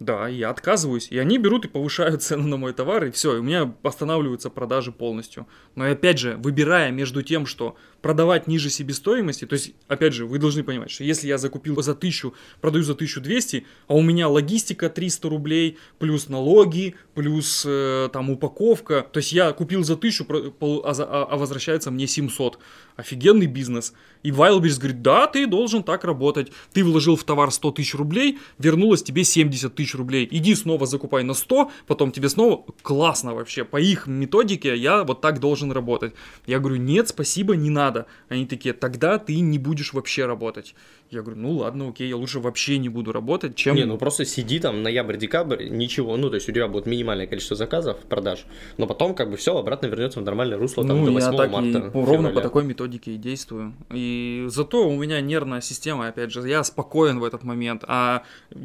Да, я отказываюсь, и они берут и повышают цену на мой товар, и все, и у меня останавливаются продажи полностью. Но опять же, выбирая между тем, что продавать ниже себестоимости, то есть, опять же, вы должны понимать, что если я закупил за 1000, продаю за 1200, а у меня логистика 300 рублей, плюс налоги, плюс э, там упаковка, то есть я купил за 1000, а, а, а возвращается мне 700. Офигенный бизнес. И Wildberries говорит, да, ты должен так работать. Ты вложил в товар 100 тысяч рублей, вернулось тебе 70 тысяч рублей. Иди снова закупай на 100, потом тебе снова... Классно вообще. По их методике я вот так должен работать. Я говорю, нет, спасибо, не надо. Они такие, тогда ты не будешь вообще работать. Я говорю, ну ладно, окей, я лучше вообще не буду работать, чем... Не, ну просто сиди там ноябрь-декабрь, ничего, ну то есть у тебя будет минимальное количество заказов, продаж, но потом как бы все обратно вернется в нормальное русло там, ну, до 8 я так марта. И ровно по такой методике и действую. И зато у меня нервная система, опять же, я спокоен в этот момент, а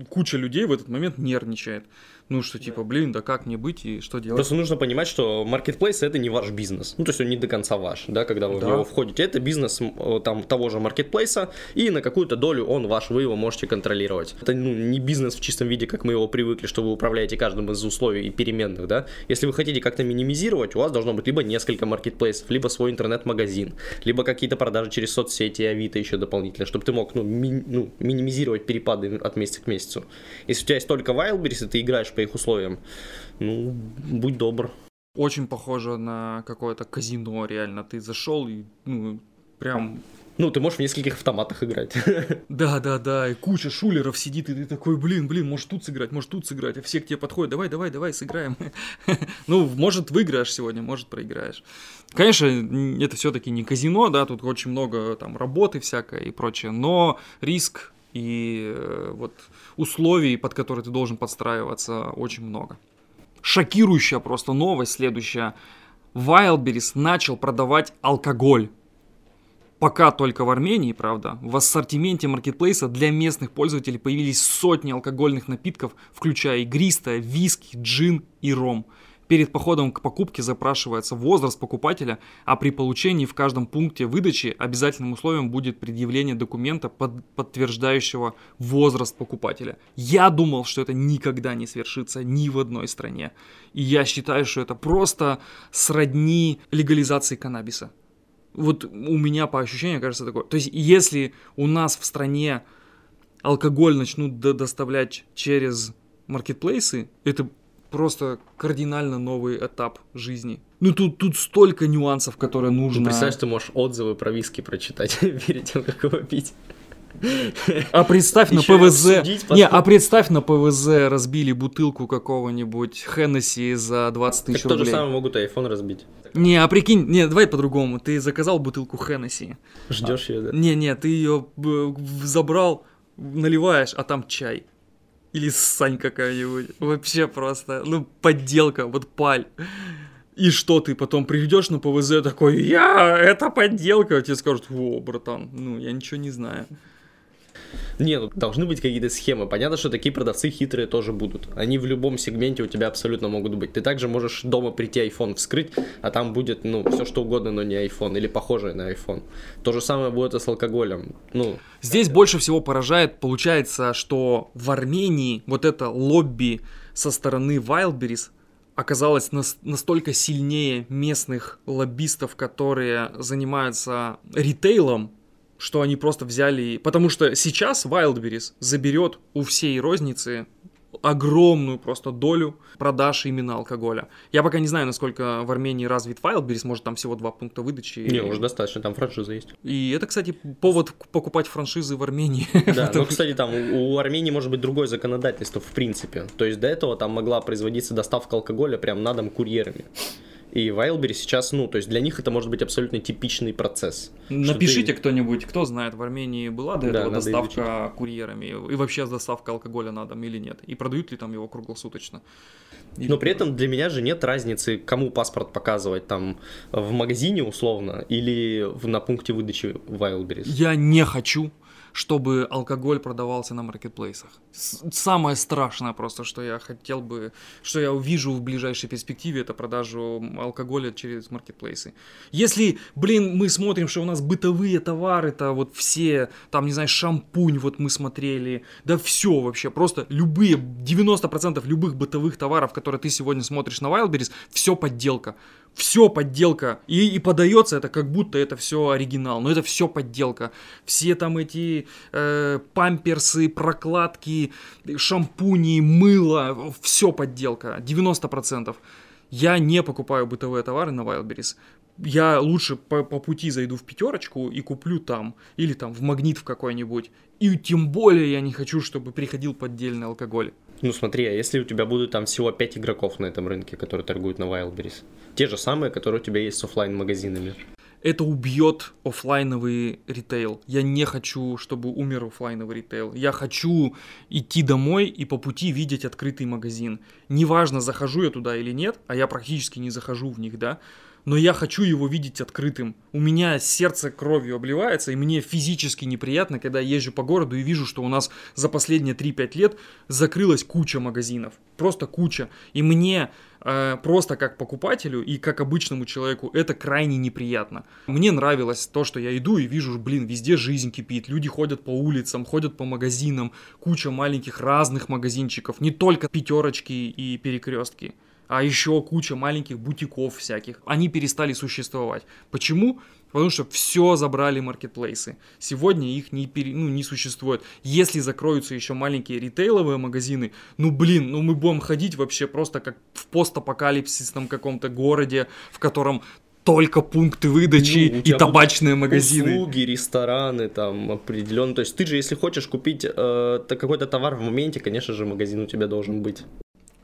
куча людей в этот момент нервничает. Ну, что типа, блин, да как мне быть и что делать? Просто нужно понимать, что маркетплейс это не ваш бизнес. Ну, то есть он не до конца ваш, да, когда вы да. в него входите. Это бизнес там того же маркетплейса, и на какую-то долю он ваш, вы его можете контролировать. Это ну, не бизнес в чистом виде, как мы его привыкли, что вы управляете каждым из условий и переменных, да. Если вы хотите как-то минимизировать, у вас должно быть либо несколько маркетплейсов, либо свой интернет-магазин, либо какие-то продажи через соцсети Авито еще дополнительно, чтобы ты мог ну, ми- ну, минимизировать перепады от месяца к месяцу. Если у тебя есть только Wildberries, и ты играешь по их условиям, ну, будь добр. Очень похоже на какое-то казино, реально. Ты зашел и, ну, прям ну, ты можешь в нескольких автоматах играть. Да, да, да, и куча шулеров сидит, и ты такой, блин, блин, может тут сыграть, может тут сыграть, а все к тебе подходят, давай, давай, давай, сыграем. Ну, может выиграешь сегодня, может проиграешь. Конечно, это все-таки не казино, да, тут очень много там работы всякой и прочее, но риск и э, вот условий, под которые ты должен подстраиваться, очень много. Шокирующая просто новость следующая. Wildberries начал продавать алкоголь. Пока только в Армении, правда, в ассортименте маркетплейса для местных пользователей появились сотни алкогольных напитков, включая игристое, виски, джин и ром – Перед походом к покупке запрашивается возраст покупателя, а при получении в каждом пункте выдачи обязательным условием будет предъявление документа, под, подтверждающего возраст покупателя. Я думал, что это никогда не свершится ни в одной стране. И я считаю, что это просто сродни легализации каннабиса. Вот у меня по ощущениям кажется такое. То есть если у нас в стране алкоголь начнут доставлять через маркетплейсы, это просто кардинально новый этап жизни. Ну тут, тут столько нюансов, которые нужно... Ну, представь, ты можешь отзывы про виски прочитать перед тем, как его пить. А представь на ПВЗ... Не, а представь на ПВЗ разбили бутылку какого-нибудь Хеннесси за 20 тысяч рублей. то же самое могут iPhone разбить. Не, а прикинь, не, давай по-другому. Ты заказал бутылку Хеннесси. Ждешь ее, да? Не, не, ты ее забрал, наливаешь, а там чай. Или сань какая-нибудь. Вообще просто, ну, подделка, вот паль. И что ты потом придешь на ПВЗ такой, я, это подделка, а тебе скажут, о, братан, ну, я ничего не знаю. Не, ну должны быть какие-то схемы. Понятно, что такие продавцы хитрые тоже будут. Они в любом сегменте у тебя абсолютно могут быть. Ты также можешь дома прийти iPhone вскрыть, а там будет, ну, все что угодно, но не iPhone или похожее на iPhone. То же самое будет и с алкоголем. Ну, Здесь больше всего поражает, получается, что в Армении вот это лобби со стороны Wildberries оказалось нас, настолько сильнее местных лоббистов, которые занимаются ритейлом, что они просто взяли... Потому что сейчас Wildberries заберет у всей розницы огромную просто долю продаж именно алкоголя. Я пока не знаю, насколько в Армении развит Wildberries, может там всего два пункта выдачи. Не, уже достаточно, там франшиза есть. И это, кстати, повод покупать франшизы в Армении. Да, ну, кстати, там у, у Армении может быть другое законодательство в принципе. То есть до этого там могла производиться доставка алкоголя прям на дом курьерами. И Wildberries сейчас, ну, то есть для них это может быть абсолютно типичный процесс. Напишите ты... кто-нибудь, кто знает, в Армении была до этого да, доставка изучить. курьерами, и вообще доставка алкоголя на дом или нет, и продают ли там его круглосуточно. Или... Но при этом для меня же нет разницы, кому паспорт показывать, там, в магазине условно, или в, на пункте выдачи Wildberries. Я не хочу чтобы алкоголь продавался на маркетплейсах. Самое страшное просто, что я хотел бы, что я увижу в ближайшей перспективе, это продажу алкоголя через маркетплейсы. Если, блин, мы смотрим, что у нас бытовые товары, это вот все, там, не знаю, шампунь вот мы смотрели, да все вообще, просто любые, 90% любых бытовых товаров, которые ты сегодня смотришь на Wildberries, все подделка все подделка. И, и подается это как будто это все оригинал. Но это все подделка. Все там эти э, памперсы, прокладки, шампуни, мыло, все подделка. 90%. Я не покупаю бытовые товары на Wildberries. Я лучше по, по пути зайду в пятерочку и куплю там. Или там в магнит в какой-нибудь. И тем более я не хочу, чтобы приходил поддельный алкоголь. Ну смотри, а если у тебя будут там всего 5 игроков на этом рынке, которые торгуют на Wildberries? Те же самые, которые у тебя есть с офлайн магазинами это убьет офлайновый ритейл. Я не хочу, чтобы умер офлайновый ритейл. Я хочу идти домой и по пути видеть открытый магазин. Неважно, захожу я туда или нет, а я практически не захожу в них, да, но я хочу его видеть открытым. У меня сердце кровью обливается, и мне физически неприятно, когда я езжу по городу и вижу, что у нас за последние 3-5 лет закрылась куча магазинов. Просто куча. И мне э, просто как покупателю и как обычному человеку это крайне неприятно. Мне нравилось то, что я иду и вижу, блин, везде жизнь кипит, люди ходят по улицам, ходят по магазинам, куча маленьких разных магазинчиков, не только пятерочки и перекрестки а еще куча маленьких бутиков всяких. Они перестали существовать. Почему? Потому что все забрали маркетплейсы. Сегодня их не, пере, ну, не существует. Если закроются еще маленькие ритейловые магазины, ну блин, ну мы будем ходить вообще просто как в постапокалипсисном каком-то городе, в котором только пункты выдачи ну, и табачные магазины. Услуги, рестораны там определенно. То есть ты же, если хочешь купить э, какой-то товар в моменте, конечно же, магазин у тебя должен быть.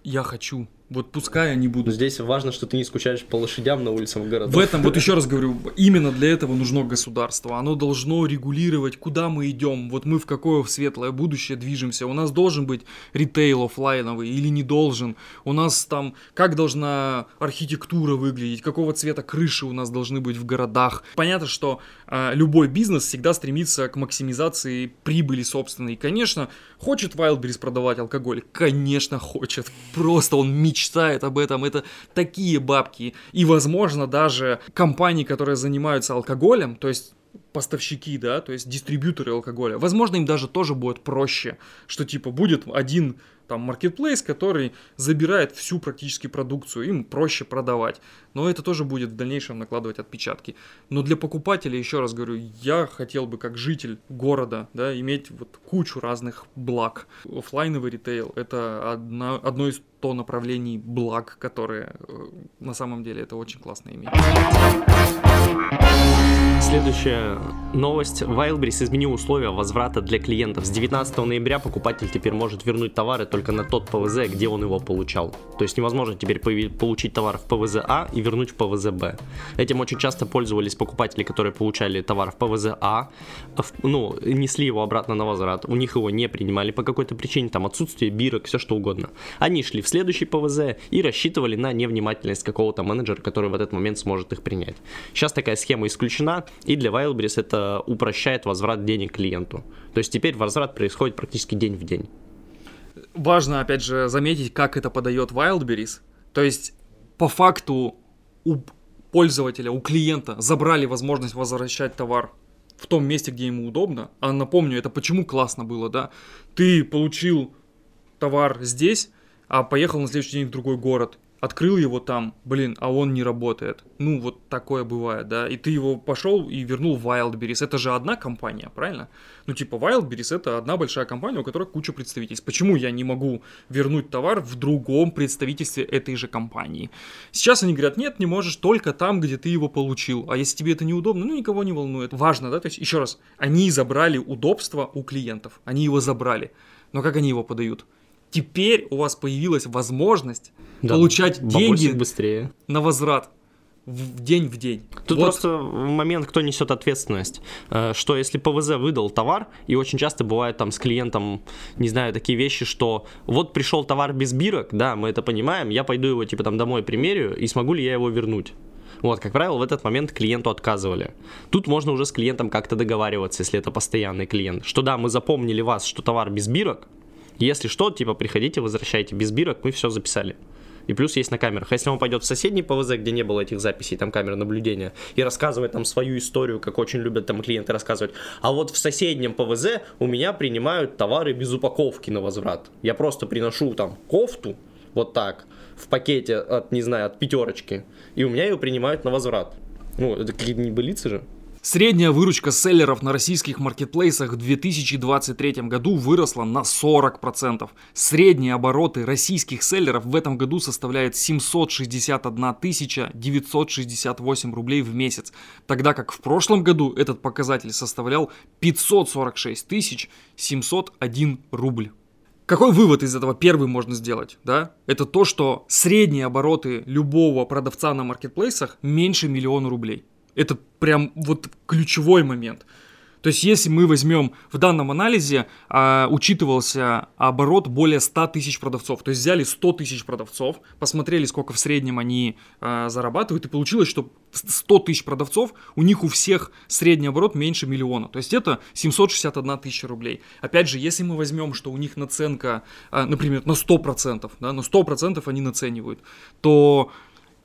Я хочу вот пускай они будут. Здесь важно, что ты не скучаешь по лошадям на улицах города. В этом, вот еще раз говорю, именно для этого нужно государство. Оно должно регулировать, куда мы идем. Вот мы в какое светлое будущее движемся. У нас должен быть ритейл офлайновый или не должен. У нас там, как должна архитектура выглядеть, какого цвета крыши у нас должны быть в городах. Понятно, что э, любой бизнес всегда стремится к максимизации прибыли собственной. И, конечно, хочет Wildberries продавать алкоголь? Конечно, хочет. Просто он мечтает мечтает об этом, это такие бабки. И, возможно, даже компании, которые занимаются алкоголем, то есть поставщики, да, то есть дистрибьюторы алкоголя, возможно, им даже тоже будет проще, что типа будет один там маркетплейс, который забирает всю практически продукцию, им проще продавать. Но это тоже будет в дальнейшем накладывать отпечатки. Но для покупателя, еще раз говорю, я хотел бы как житель города, да, иметь вот кучу разных благ. Оффлайновый ритейл это одно, одно из то направлений благ, которые э, на самом деле это очень классно иметь. Следующая новость. Wildberries изменил условия возврата для клиентов. С 19 ноября покупатель теперь может вернуть товары только на тот ПВЗ, где он его получал. То есть невозможно теперь получить товар в ПВЗ А и вернуть в ПВЗ Б. Этим очень часто пользовались покупатели, которые получали товар в ПВЗ А, ну, несли его обратно на возврат. У них его не принимали по какой-то причине, там отсутствие бирок, все что угодно. Они шли в следующий ПВЗ и рассчитывали на невнимательность какого-то менеджера, который в этот момент сможет их принять. Сейчас такая схема исключена, и для Wildberries это упрощает возврат денег клиенту. То есть теперь возврат происходит практически день в день. Важно, опять же, заметить, как это подает Wildberries. То есть, по факту, у пользователя, у клиента забрали возможность возвращать товар в том месте, где ему удобно. А напомню, это почему классно было, да? Ты получил товар здесь, а поехал на следующий день в другой город открыл его там, блин, а он не работает. Ну, вот такое бывает, да. И ты его пошел и вернул Wildberries. Это же одна компания, правильно? Ну, типа, Wildberries это одна большая компания, у которой куча представительств. Почему я не могу вернуть товар в другом представительстве этой же компании? Сейчас они говорят, нет, не можешь только там, где ты его получил. А если тебе это неудобно, ну, никого не волнует. Важно, да? То есть, еще раз, они забрали удобство у клиентов. Они его забрали. Но как они его подают? Теперь у вас появилась возможность да, получать деньги быстрее. на возврат в день в день. Тут вот. просто момент, кто несет ответственность. Э, что если ПВЗ выдал товар, и очень часто бывает там с клиентом, не знаю, такие вещи, что вот пришел товар без бирок, да, мы это понимаем, я пойду его типа там домой примерю, и смогу ли я его вернуть? Вот, как правило, в этот момент клиенту отказывали. Тут можно уже с клиентом как-то договариваться, если это постоянный клиент. Что да, мы запомнили вас, что товар без бирок, если что, типа, приходите, возвращайте без бирок, мы все записали. И плюс есть на камерах. Если он пойдет в соседний ПВЗ, где не было этих записей, там камеры наблюдения, и рассказывает там свою историю, как очень любят там клиенты рассказывать, а вот в соседнем ПВЗ у меня принимают товары без упаковки на возврат. Я просто приношу там кофту, вот так, в пакете от, не знаю, от пятерочки, и у меня ее принимают на возврат. Ну, это какие-то небылицы же. Средняя выручка селлеров на российских маркетплейсах в 2023 году выросла на 40%. Средние обороты российских селлеров в этом году составляют 761 968 рублей в месяц, тогда как в прошлом году этот показатель составлял 546 701 рубль. Какой вывод из этого первый можно сделать? Да? Это то, что средние обороты любого продавца на маркетплейсах меньше миллиона рублей. Это прям вот ключевой момент. То есть, если мы возьмем в данном анализе, э, учитывался оборот более 100 тысяч продавцов. То есть, взяли 100 тысяч продавцов, посмотрели, сколько в среднем они э, зарабатывают, и получилось, что 100 тысяч продавцов, у них у всех средний оборот меньше миллиона. То есть, это 761 тысяча рублей. Опять же, если мы возьмем, что у них наценка, э, например, на 100%, да, на 100% они наценивают, то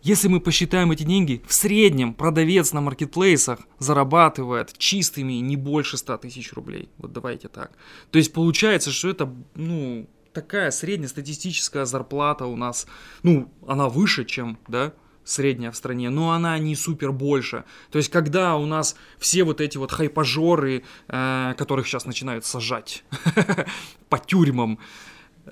если мы посчитаем эти деньги, в среднем продавец на маркетплейсах зарабатывает чистыми не больше 100 тысяч рублей. Вот давайте так. То есть получается, что это, ну, такая среднестатистическая зарплата у нас, ну, она выше, чем, да, средняя в стране, но она не супер больше. То есть, когда у нас все вот эти вот хайпажоры, э, которых сейчас начинают сажать по тюрьмам,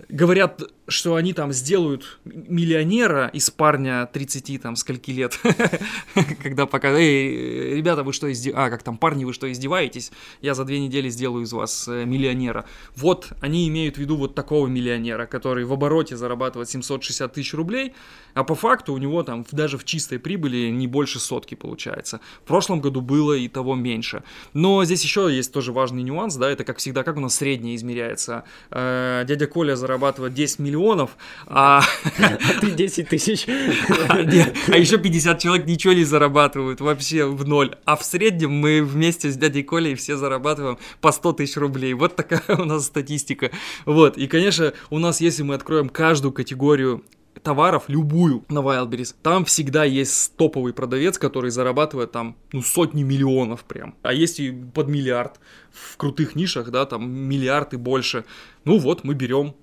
говорят, что они там сделают миллионера из парня 30 там скольки лет, когда пока, эй, ребята, вы что издеваетесь, а, как там, парни, вы что издеваетесь, я за две недели сделаю из вас э, миллионера. Вот, они имеют в виду вот такого миллионера, который в обороте зарабатывает 760 тысяч рублей, а по факту у него там даже в чистой прибыли не больше сотки получается. В прошлом году было и того меньше. Но здесь еще есть тоже важный нюанс, да, это как всегда, как у нас среднее измеряется. Э, дядя Коля зарабатывает 10 миллионов, а... а ты 10 тысяч. А еще 50 человек ничего не зарабатывают, вообще в ноль. А в среднем мы вместе с дядей Колей все зарабатываем по 100 тысяч рублей. Вот такая у нас статистика. Вот, и, конечно, у нас, если мы откроем каждую категорию товаров, любую на Wildberries, там всегда есть топовый продавец, который зарабатывает там, ну, сотни миллионов прям. А есть и под миллиард в крутых нишах, да, там миллиард и больше. Ну вот, мы берем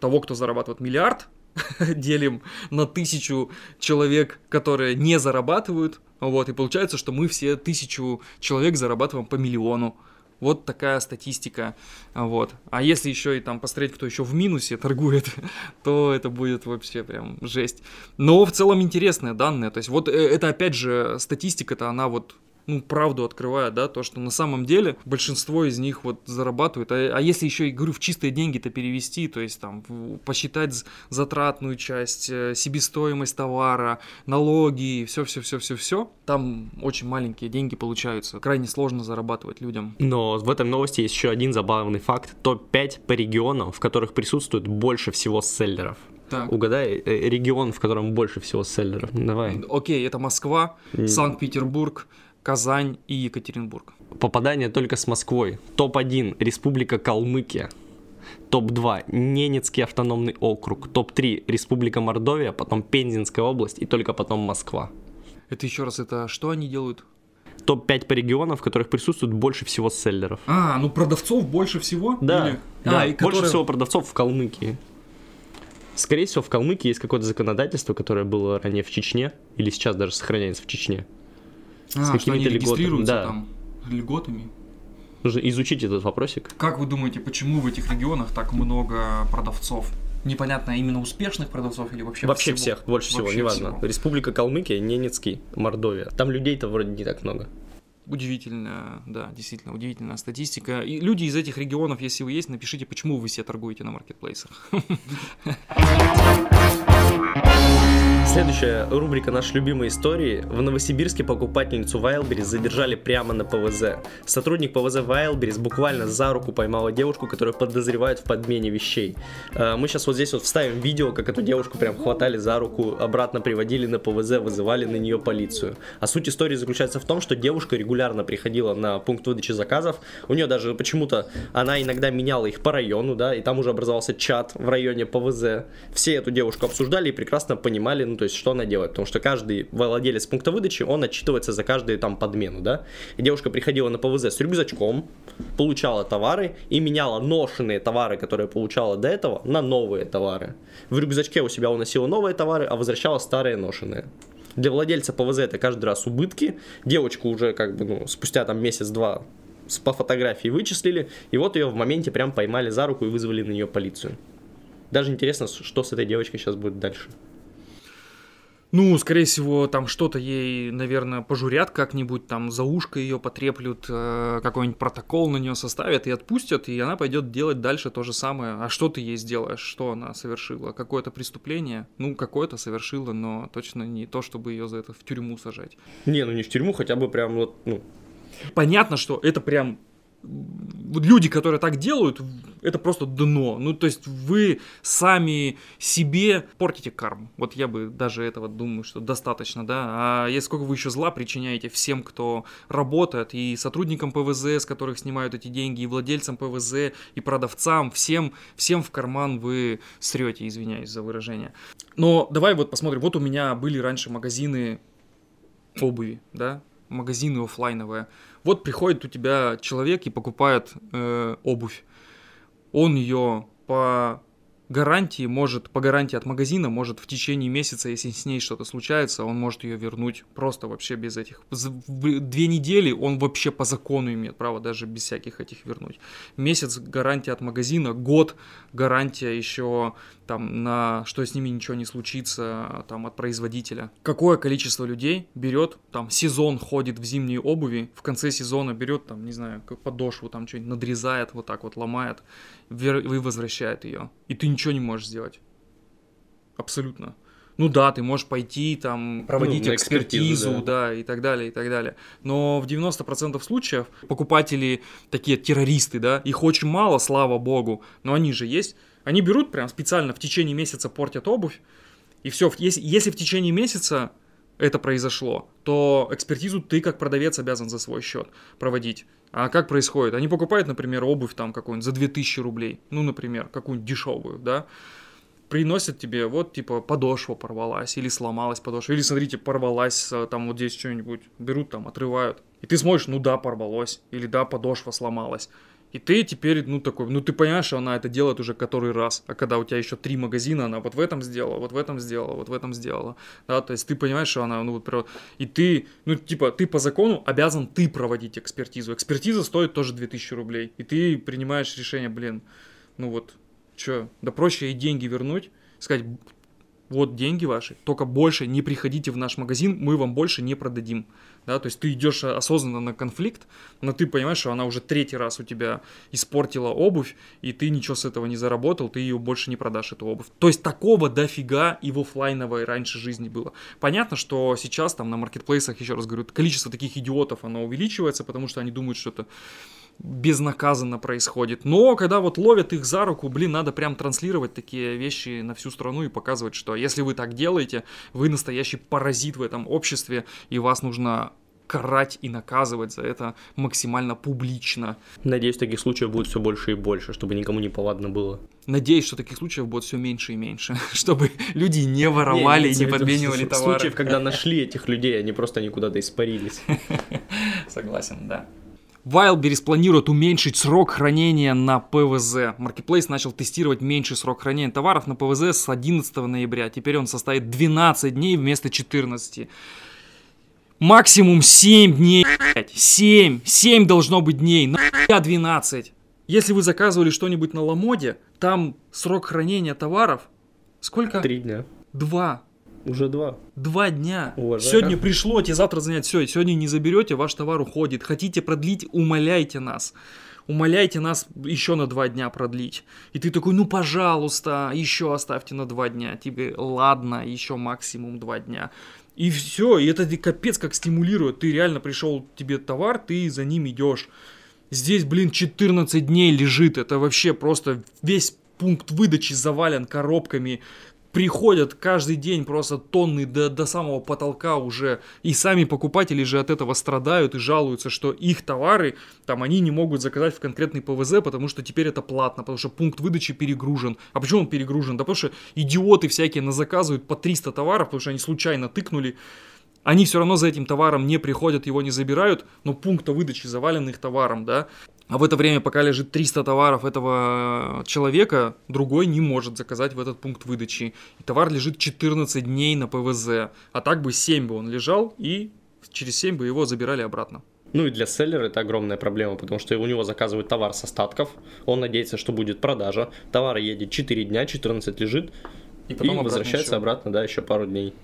того, кто зарабатывает миллиард, делим на тысячу человек, которые не зарабатывают, вот, и получается, что мы все тысячу человек зарабатываем по миллиону. Вот такая статистика. Вот. А если еще и там посмотреть, кто еще в минусе торгует, то это будет вообще прям жесть. Но в целом интересные данные. То есть вот э, это опять же статистика-то она вот ну, правду открывает, да, то, что на самом деле большинство из них вот зарабатывают. А, а если еще, говорю, в чистые деньги-то перевести, то есть там посчитать затратную часть, э, себестоимость товара, налоги, все-все-все-все-все, там очень маленькие деньги получаются. Крайне сложно зарабатывать людям. Но в этом новости есть еще один забавный факт. Топ-5 по регионам, в которых присутствует больше всего селлеров. Так. Угадай э, регион, в котором больше всего селлеров. Давай. Окей, это Москва, Санкт-Петербург, Казань и Екатеринбург. Попадание только с Москвой. Топ-1 Республика Калмыкия. Топ-2 Ненецкий автономный округ. Топ-3 Республика Мордовия, потом Пензенская область и только потом Москва. Это еще раз, это что они делают? Топ-5 по регионам, в которых присутствует больше всего селлеров. А, ну продавцов больше всего? Да, Или... да. А, и которые... больше всего продавцов в Калмыкии. Скорее всего, в Калмыкии есть какое-то законодательство, которое было ранее в Чечне, или сейчас даже сохраняется в Чечне. А, с какими-то льготами. Да. там льготами. Нужно изучить этот вопросик. Как вы думаете, почему в этих регионах так много продавцов? Непонятно, именно успешных продавцов или вообще Вообще всего? всех, больше вообще всего, неважно. Всего. Республика Калмыкия, Ненецкий, Мордовия. Там людей-то вроде не так много. Удивительная, да, действительно, удивительная статистика. И люди из этих регионов, если вы есть, напишите, почему вы все торгуете на маркетплейсах. Следующая рубрика «Наши любимые истории». В Новосибирске покупательницу Wildberries задержали прямо на ПВЗ. Сотрудник ПВЗ Wildberries буквально за руку поймала девушку, которую подозревают в подмене вещей. Э, мы сейчас вот здесь вот вставим видео, как эту девушку прям хватали за руку, обратно приводили на ПВЗ, вызывали на нее полицию. А суть истории заключается в том, что девушка регулярно приходила на пункт выдачи заказов. У нее даже почему-то она иногда меняла их по району, да, и там уже образовался чат в районе ПВЗ. Все эту девушку обсуждали и прекрасно понимали, ну, то есть что она делает, потому что каждый владелец пункта выдачи, он отчитывается за каждую там подмену, да, и девушка приходила на ПВЗ с рюкзачком, получала товары и меняла ношенные товары, которые получала до этого, на новые товары. В рюкзачке у себя уносила новые товары, а возвращала старые ношенные. Для владельца ПВЗ это каждый раз убытки. Девочку уже как бы, ну, спустя там месяц-два по фотографии вычислили, и вот ее в моменте прям поймали за руку и вызвали на нее полицию. Даже интересно, что с этой девочкой сейчас будет дальше. Ну, скорее всего, там что-то ей, наверное, пожурят как-нибудь, там за ушко ее потреплют, э, какой-нибудь протокол на нее составят и отпустят, и она пойдет делать дальше то же самое. А что ты ей сделаешь? Что она совершила? Какое-то преступление? Ну, какое-то совершила, но точно не то, чтобы ее за это в тюрьму сажать. Не, ну не в тюрьму, хотя бы прям вот, ну... Понятно, что это прям люди, которые так делают, это просто дно. Ну, то есть вы сами себе портите карму. Вот я бы даже этого думаю, что достаточно, да. А если сколько вы еще зла причиняете всем, кто работает, и сотрудникам ПВЗ, с которых снимают эти деньги, и владельцам ПВЗ, и продавцам, всем, всем в карман вы срете, извиняюсь за выражение. Но давай вот посмотрим. Вот у меня были раньше магазины обуви, да, магазины офлайновые. Вот приходит у тебя человек и покупает э, обувь. Он ее по гарантии может, по гарантии от магазина, может в течение месяца, если с ней что-то случается, он может ее вернуть просто вообще без этих. Две недели он вообще по закону имеет право даже без всяких этих вернуть. Месяц гарантия от магазина, год гарантия еще там на что с ними ничего не случится там от производителя. Какое количество людей берет там сезон ходит в зимней обуви, в конце сезона берет там не знаю подошву там что-нибудь надрезает вот так вот ломает, и возвращает ее, и ты ничего не можешь сделать. Абсолютно. Ну да, ты можешь пойти там проводить ну, экспертизу, экспертизу да. да, и так далее, и так далее. Но в 90% случаев покупатели такие террористы, да, их очень мало, слава богу, но они же есть. Они берут прям специально в течение месяца портят обувь, и все, если, если в течение месяца это произошло, то экспертизу ты как продавец обязан за свой счет проводить. А как происходит? Они покупают, например, обувь там какую-нибудь за 2000 рублей, ну, например, какую-нибудь дешевую, да, приносят тебе, вот, типа, подошва порвалась, или сломалась подошва, или, смотрите, порвалась, э, там, вот здесь что-нибудь, берут там, отрывают. И ты смотришь, ну да, порвалось, или да, подошва сломалась. И ты теперь, ну, такой, ну, ты понимаешь, что она это делает уже который раз. А когда у тебя еще три магазина, она вот в этом сделала, вот в этом сделала, вот в этом сделала. Да, то есть ты понимаешь, что она, ну, вот, и ты, ну, типа, ты по закону обязан ты проводить экспертизу. Экспертиза стоит тоже 2000 рублей. И ты принимаешь решение, блин, ну вот, что, да проще и деньги вернуть, сказать, вот деньги ваши, только больше не приходите в наш магазин, мы вам больше не продадим. Да, то есть ты идешь осознанно на конфликт, но ты понимаешь, что она уже третий раз у тебя испортила обувь, и ты ничего с этого не заработал, ты ее больше не продашь, эту обувь. То есть такого дофига и в офлайновой раньше жизни было. Понятно, что сейчас там на маркетплейсах, еще раз говорю, количество таких идиотов, оно увеличивается, потому что они думают, что это безнаказанно происходит. Но когда вот ловят их за руку, блин, надо прям транслировать такие вещи на всю страну и показывать, что если вы так делаете, вы настоящий паразит в этом обществе, и вас нужно карать и наказывать за это максимально публично. Надеюсь, таких случаев будет все больше и больше, чтобы никому не повадно было. Надеюсь, что таких случаев будет все меньше и меньше, чтобы люди не воровали не, и не подменивали товары. Случаев, когда нашли этих людей, они просто никуда-то испарились. Согласен, да. Wildberries планирует уменьшить срок хранения на ПВЗ. Marketplace начал тестировать меньший срок хранения товаров на ПВЗ с 11 ноября. Теперь он составит 12 дней вместо 14. Максимум 7 дней. 7. 7 должно быть дней. На 12. Если вы заказывали что-нибудь на Ламоде, там срок хранения товаров сколько? Три дня. Два. Уже два. Два дня. Уважаю. Сегодня пришло, тебе завтра занять. Все, сегодня не заберете, ваш товар уходит. Хотите продлить, умоляйте нас. Умоляйте нас еще на два дня продлить. И ты такой, ну пожалуйста, еще оставьте на два дня. Тебе, ладно, еще максимум два дня. И все, и это капец как стимулирует. Ты реально пришел, тебе товар, ты за ним идешь. Здесь, блин, 14 дней лежит. Это вообще просто весь пункт выдачи завален коробками приходят каждый день просто тонны до, до самого потолка уже, и сами покупатели же от этого страдают и жалуются, что их товары, там, они не могут заказать в конкретный ПВЗ, потому что теперь это платно, потому что пункт выдачи перегружен. А почему он перегружен? Да потому что идиоты всякие на заказывают по 300 товаров, потому что они случайно тыкнули, они все равно за этим товаром не приходят, его не забирают, но пункта выдачи завален их товаром, да. А в это время, пока лежит 300 товаров этого человека, другой не может заказать в этот пункт выдачи. И товар лежит 14 дней на ПВЗ. А так бы 7 бы он лежал, и через 7 бы его забирали обратно. Ну и для селлера это огромная проблема, потому что у него заказывают товар с остатков, он надеется, что будет продажа, товар едет 4 дня, 14 лежит, и, потом и возвращается еще. обратно, да, еще пару дней.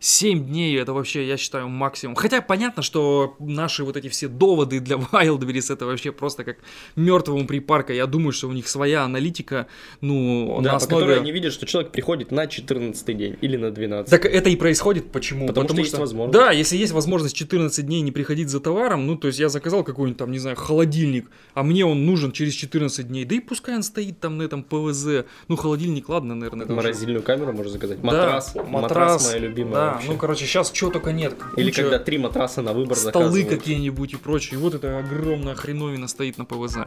7 дней это вообще, я считаю, максимум. Хотя понятно, что наши вот эти все доводы для Wildberries это вообще просто как мертвому припарка. Я думаю, что у них своя аналитика, ну, Да, на по основе... которой они видят, что человек приходит на 14 день или на 12. Так это и происходит почему? Потому что есть возможность. Да, если есть возможность 14 дней не приходить за товаром, ну, то есть я заказал какой-нибудь там, не знаю, холодильник, а мне он нужен через 14 дней, да и пускай он стоит там на этом ПВЗ. Ну, холодильник, ладно, наверное. уже- Морозильную камеру можно заказать. Да, Матрас. Матрас, моя любимая Да, вообще. ну, короче, сейчас чего только нет. Или Куча когда три матраса на выбор столы какие-нибудь и прочее. И вот эта огромная хреновина стоит на ПВЗ.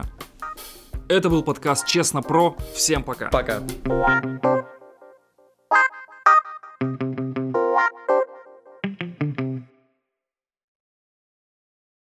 Это был подкаст Честно Про. Всем пока. Пока.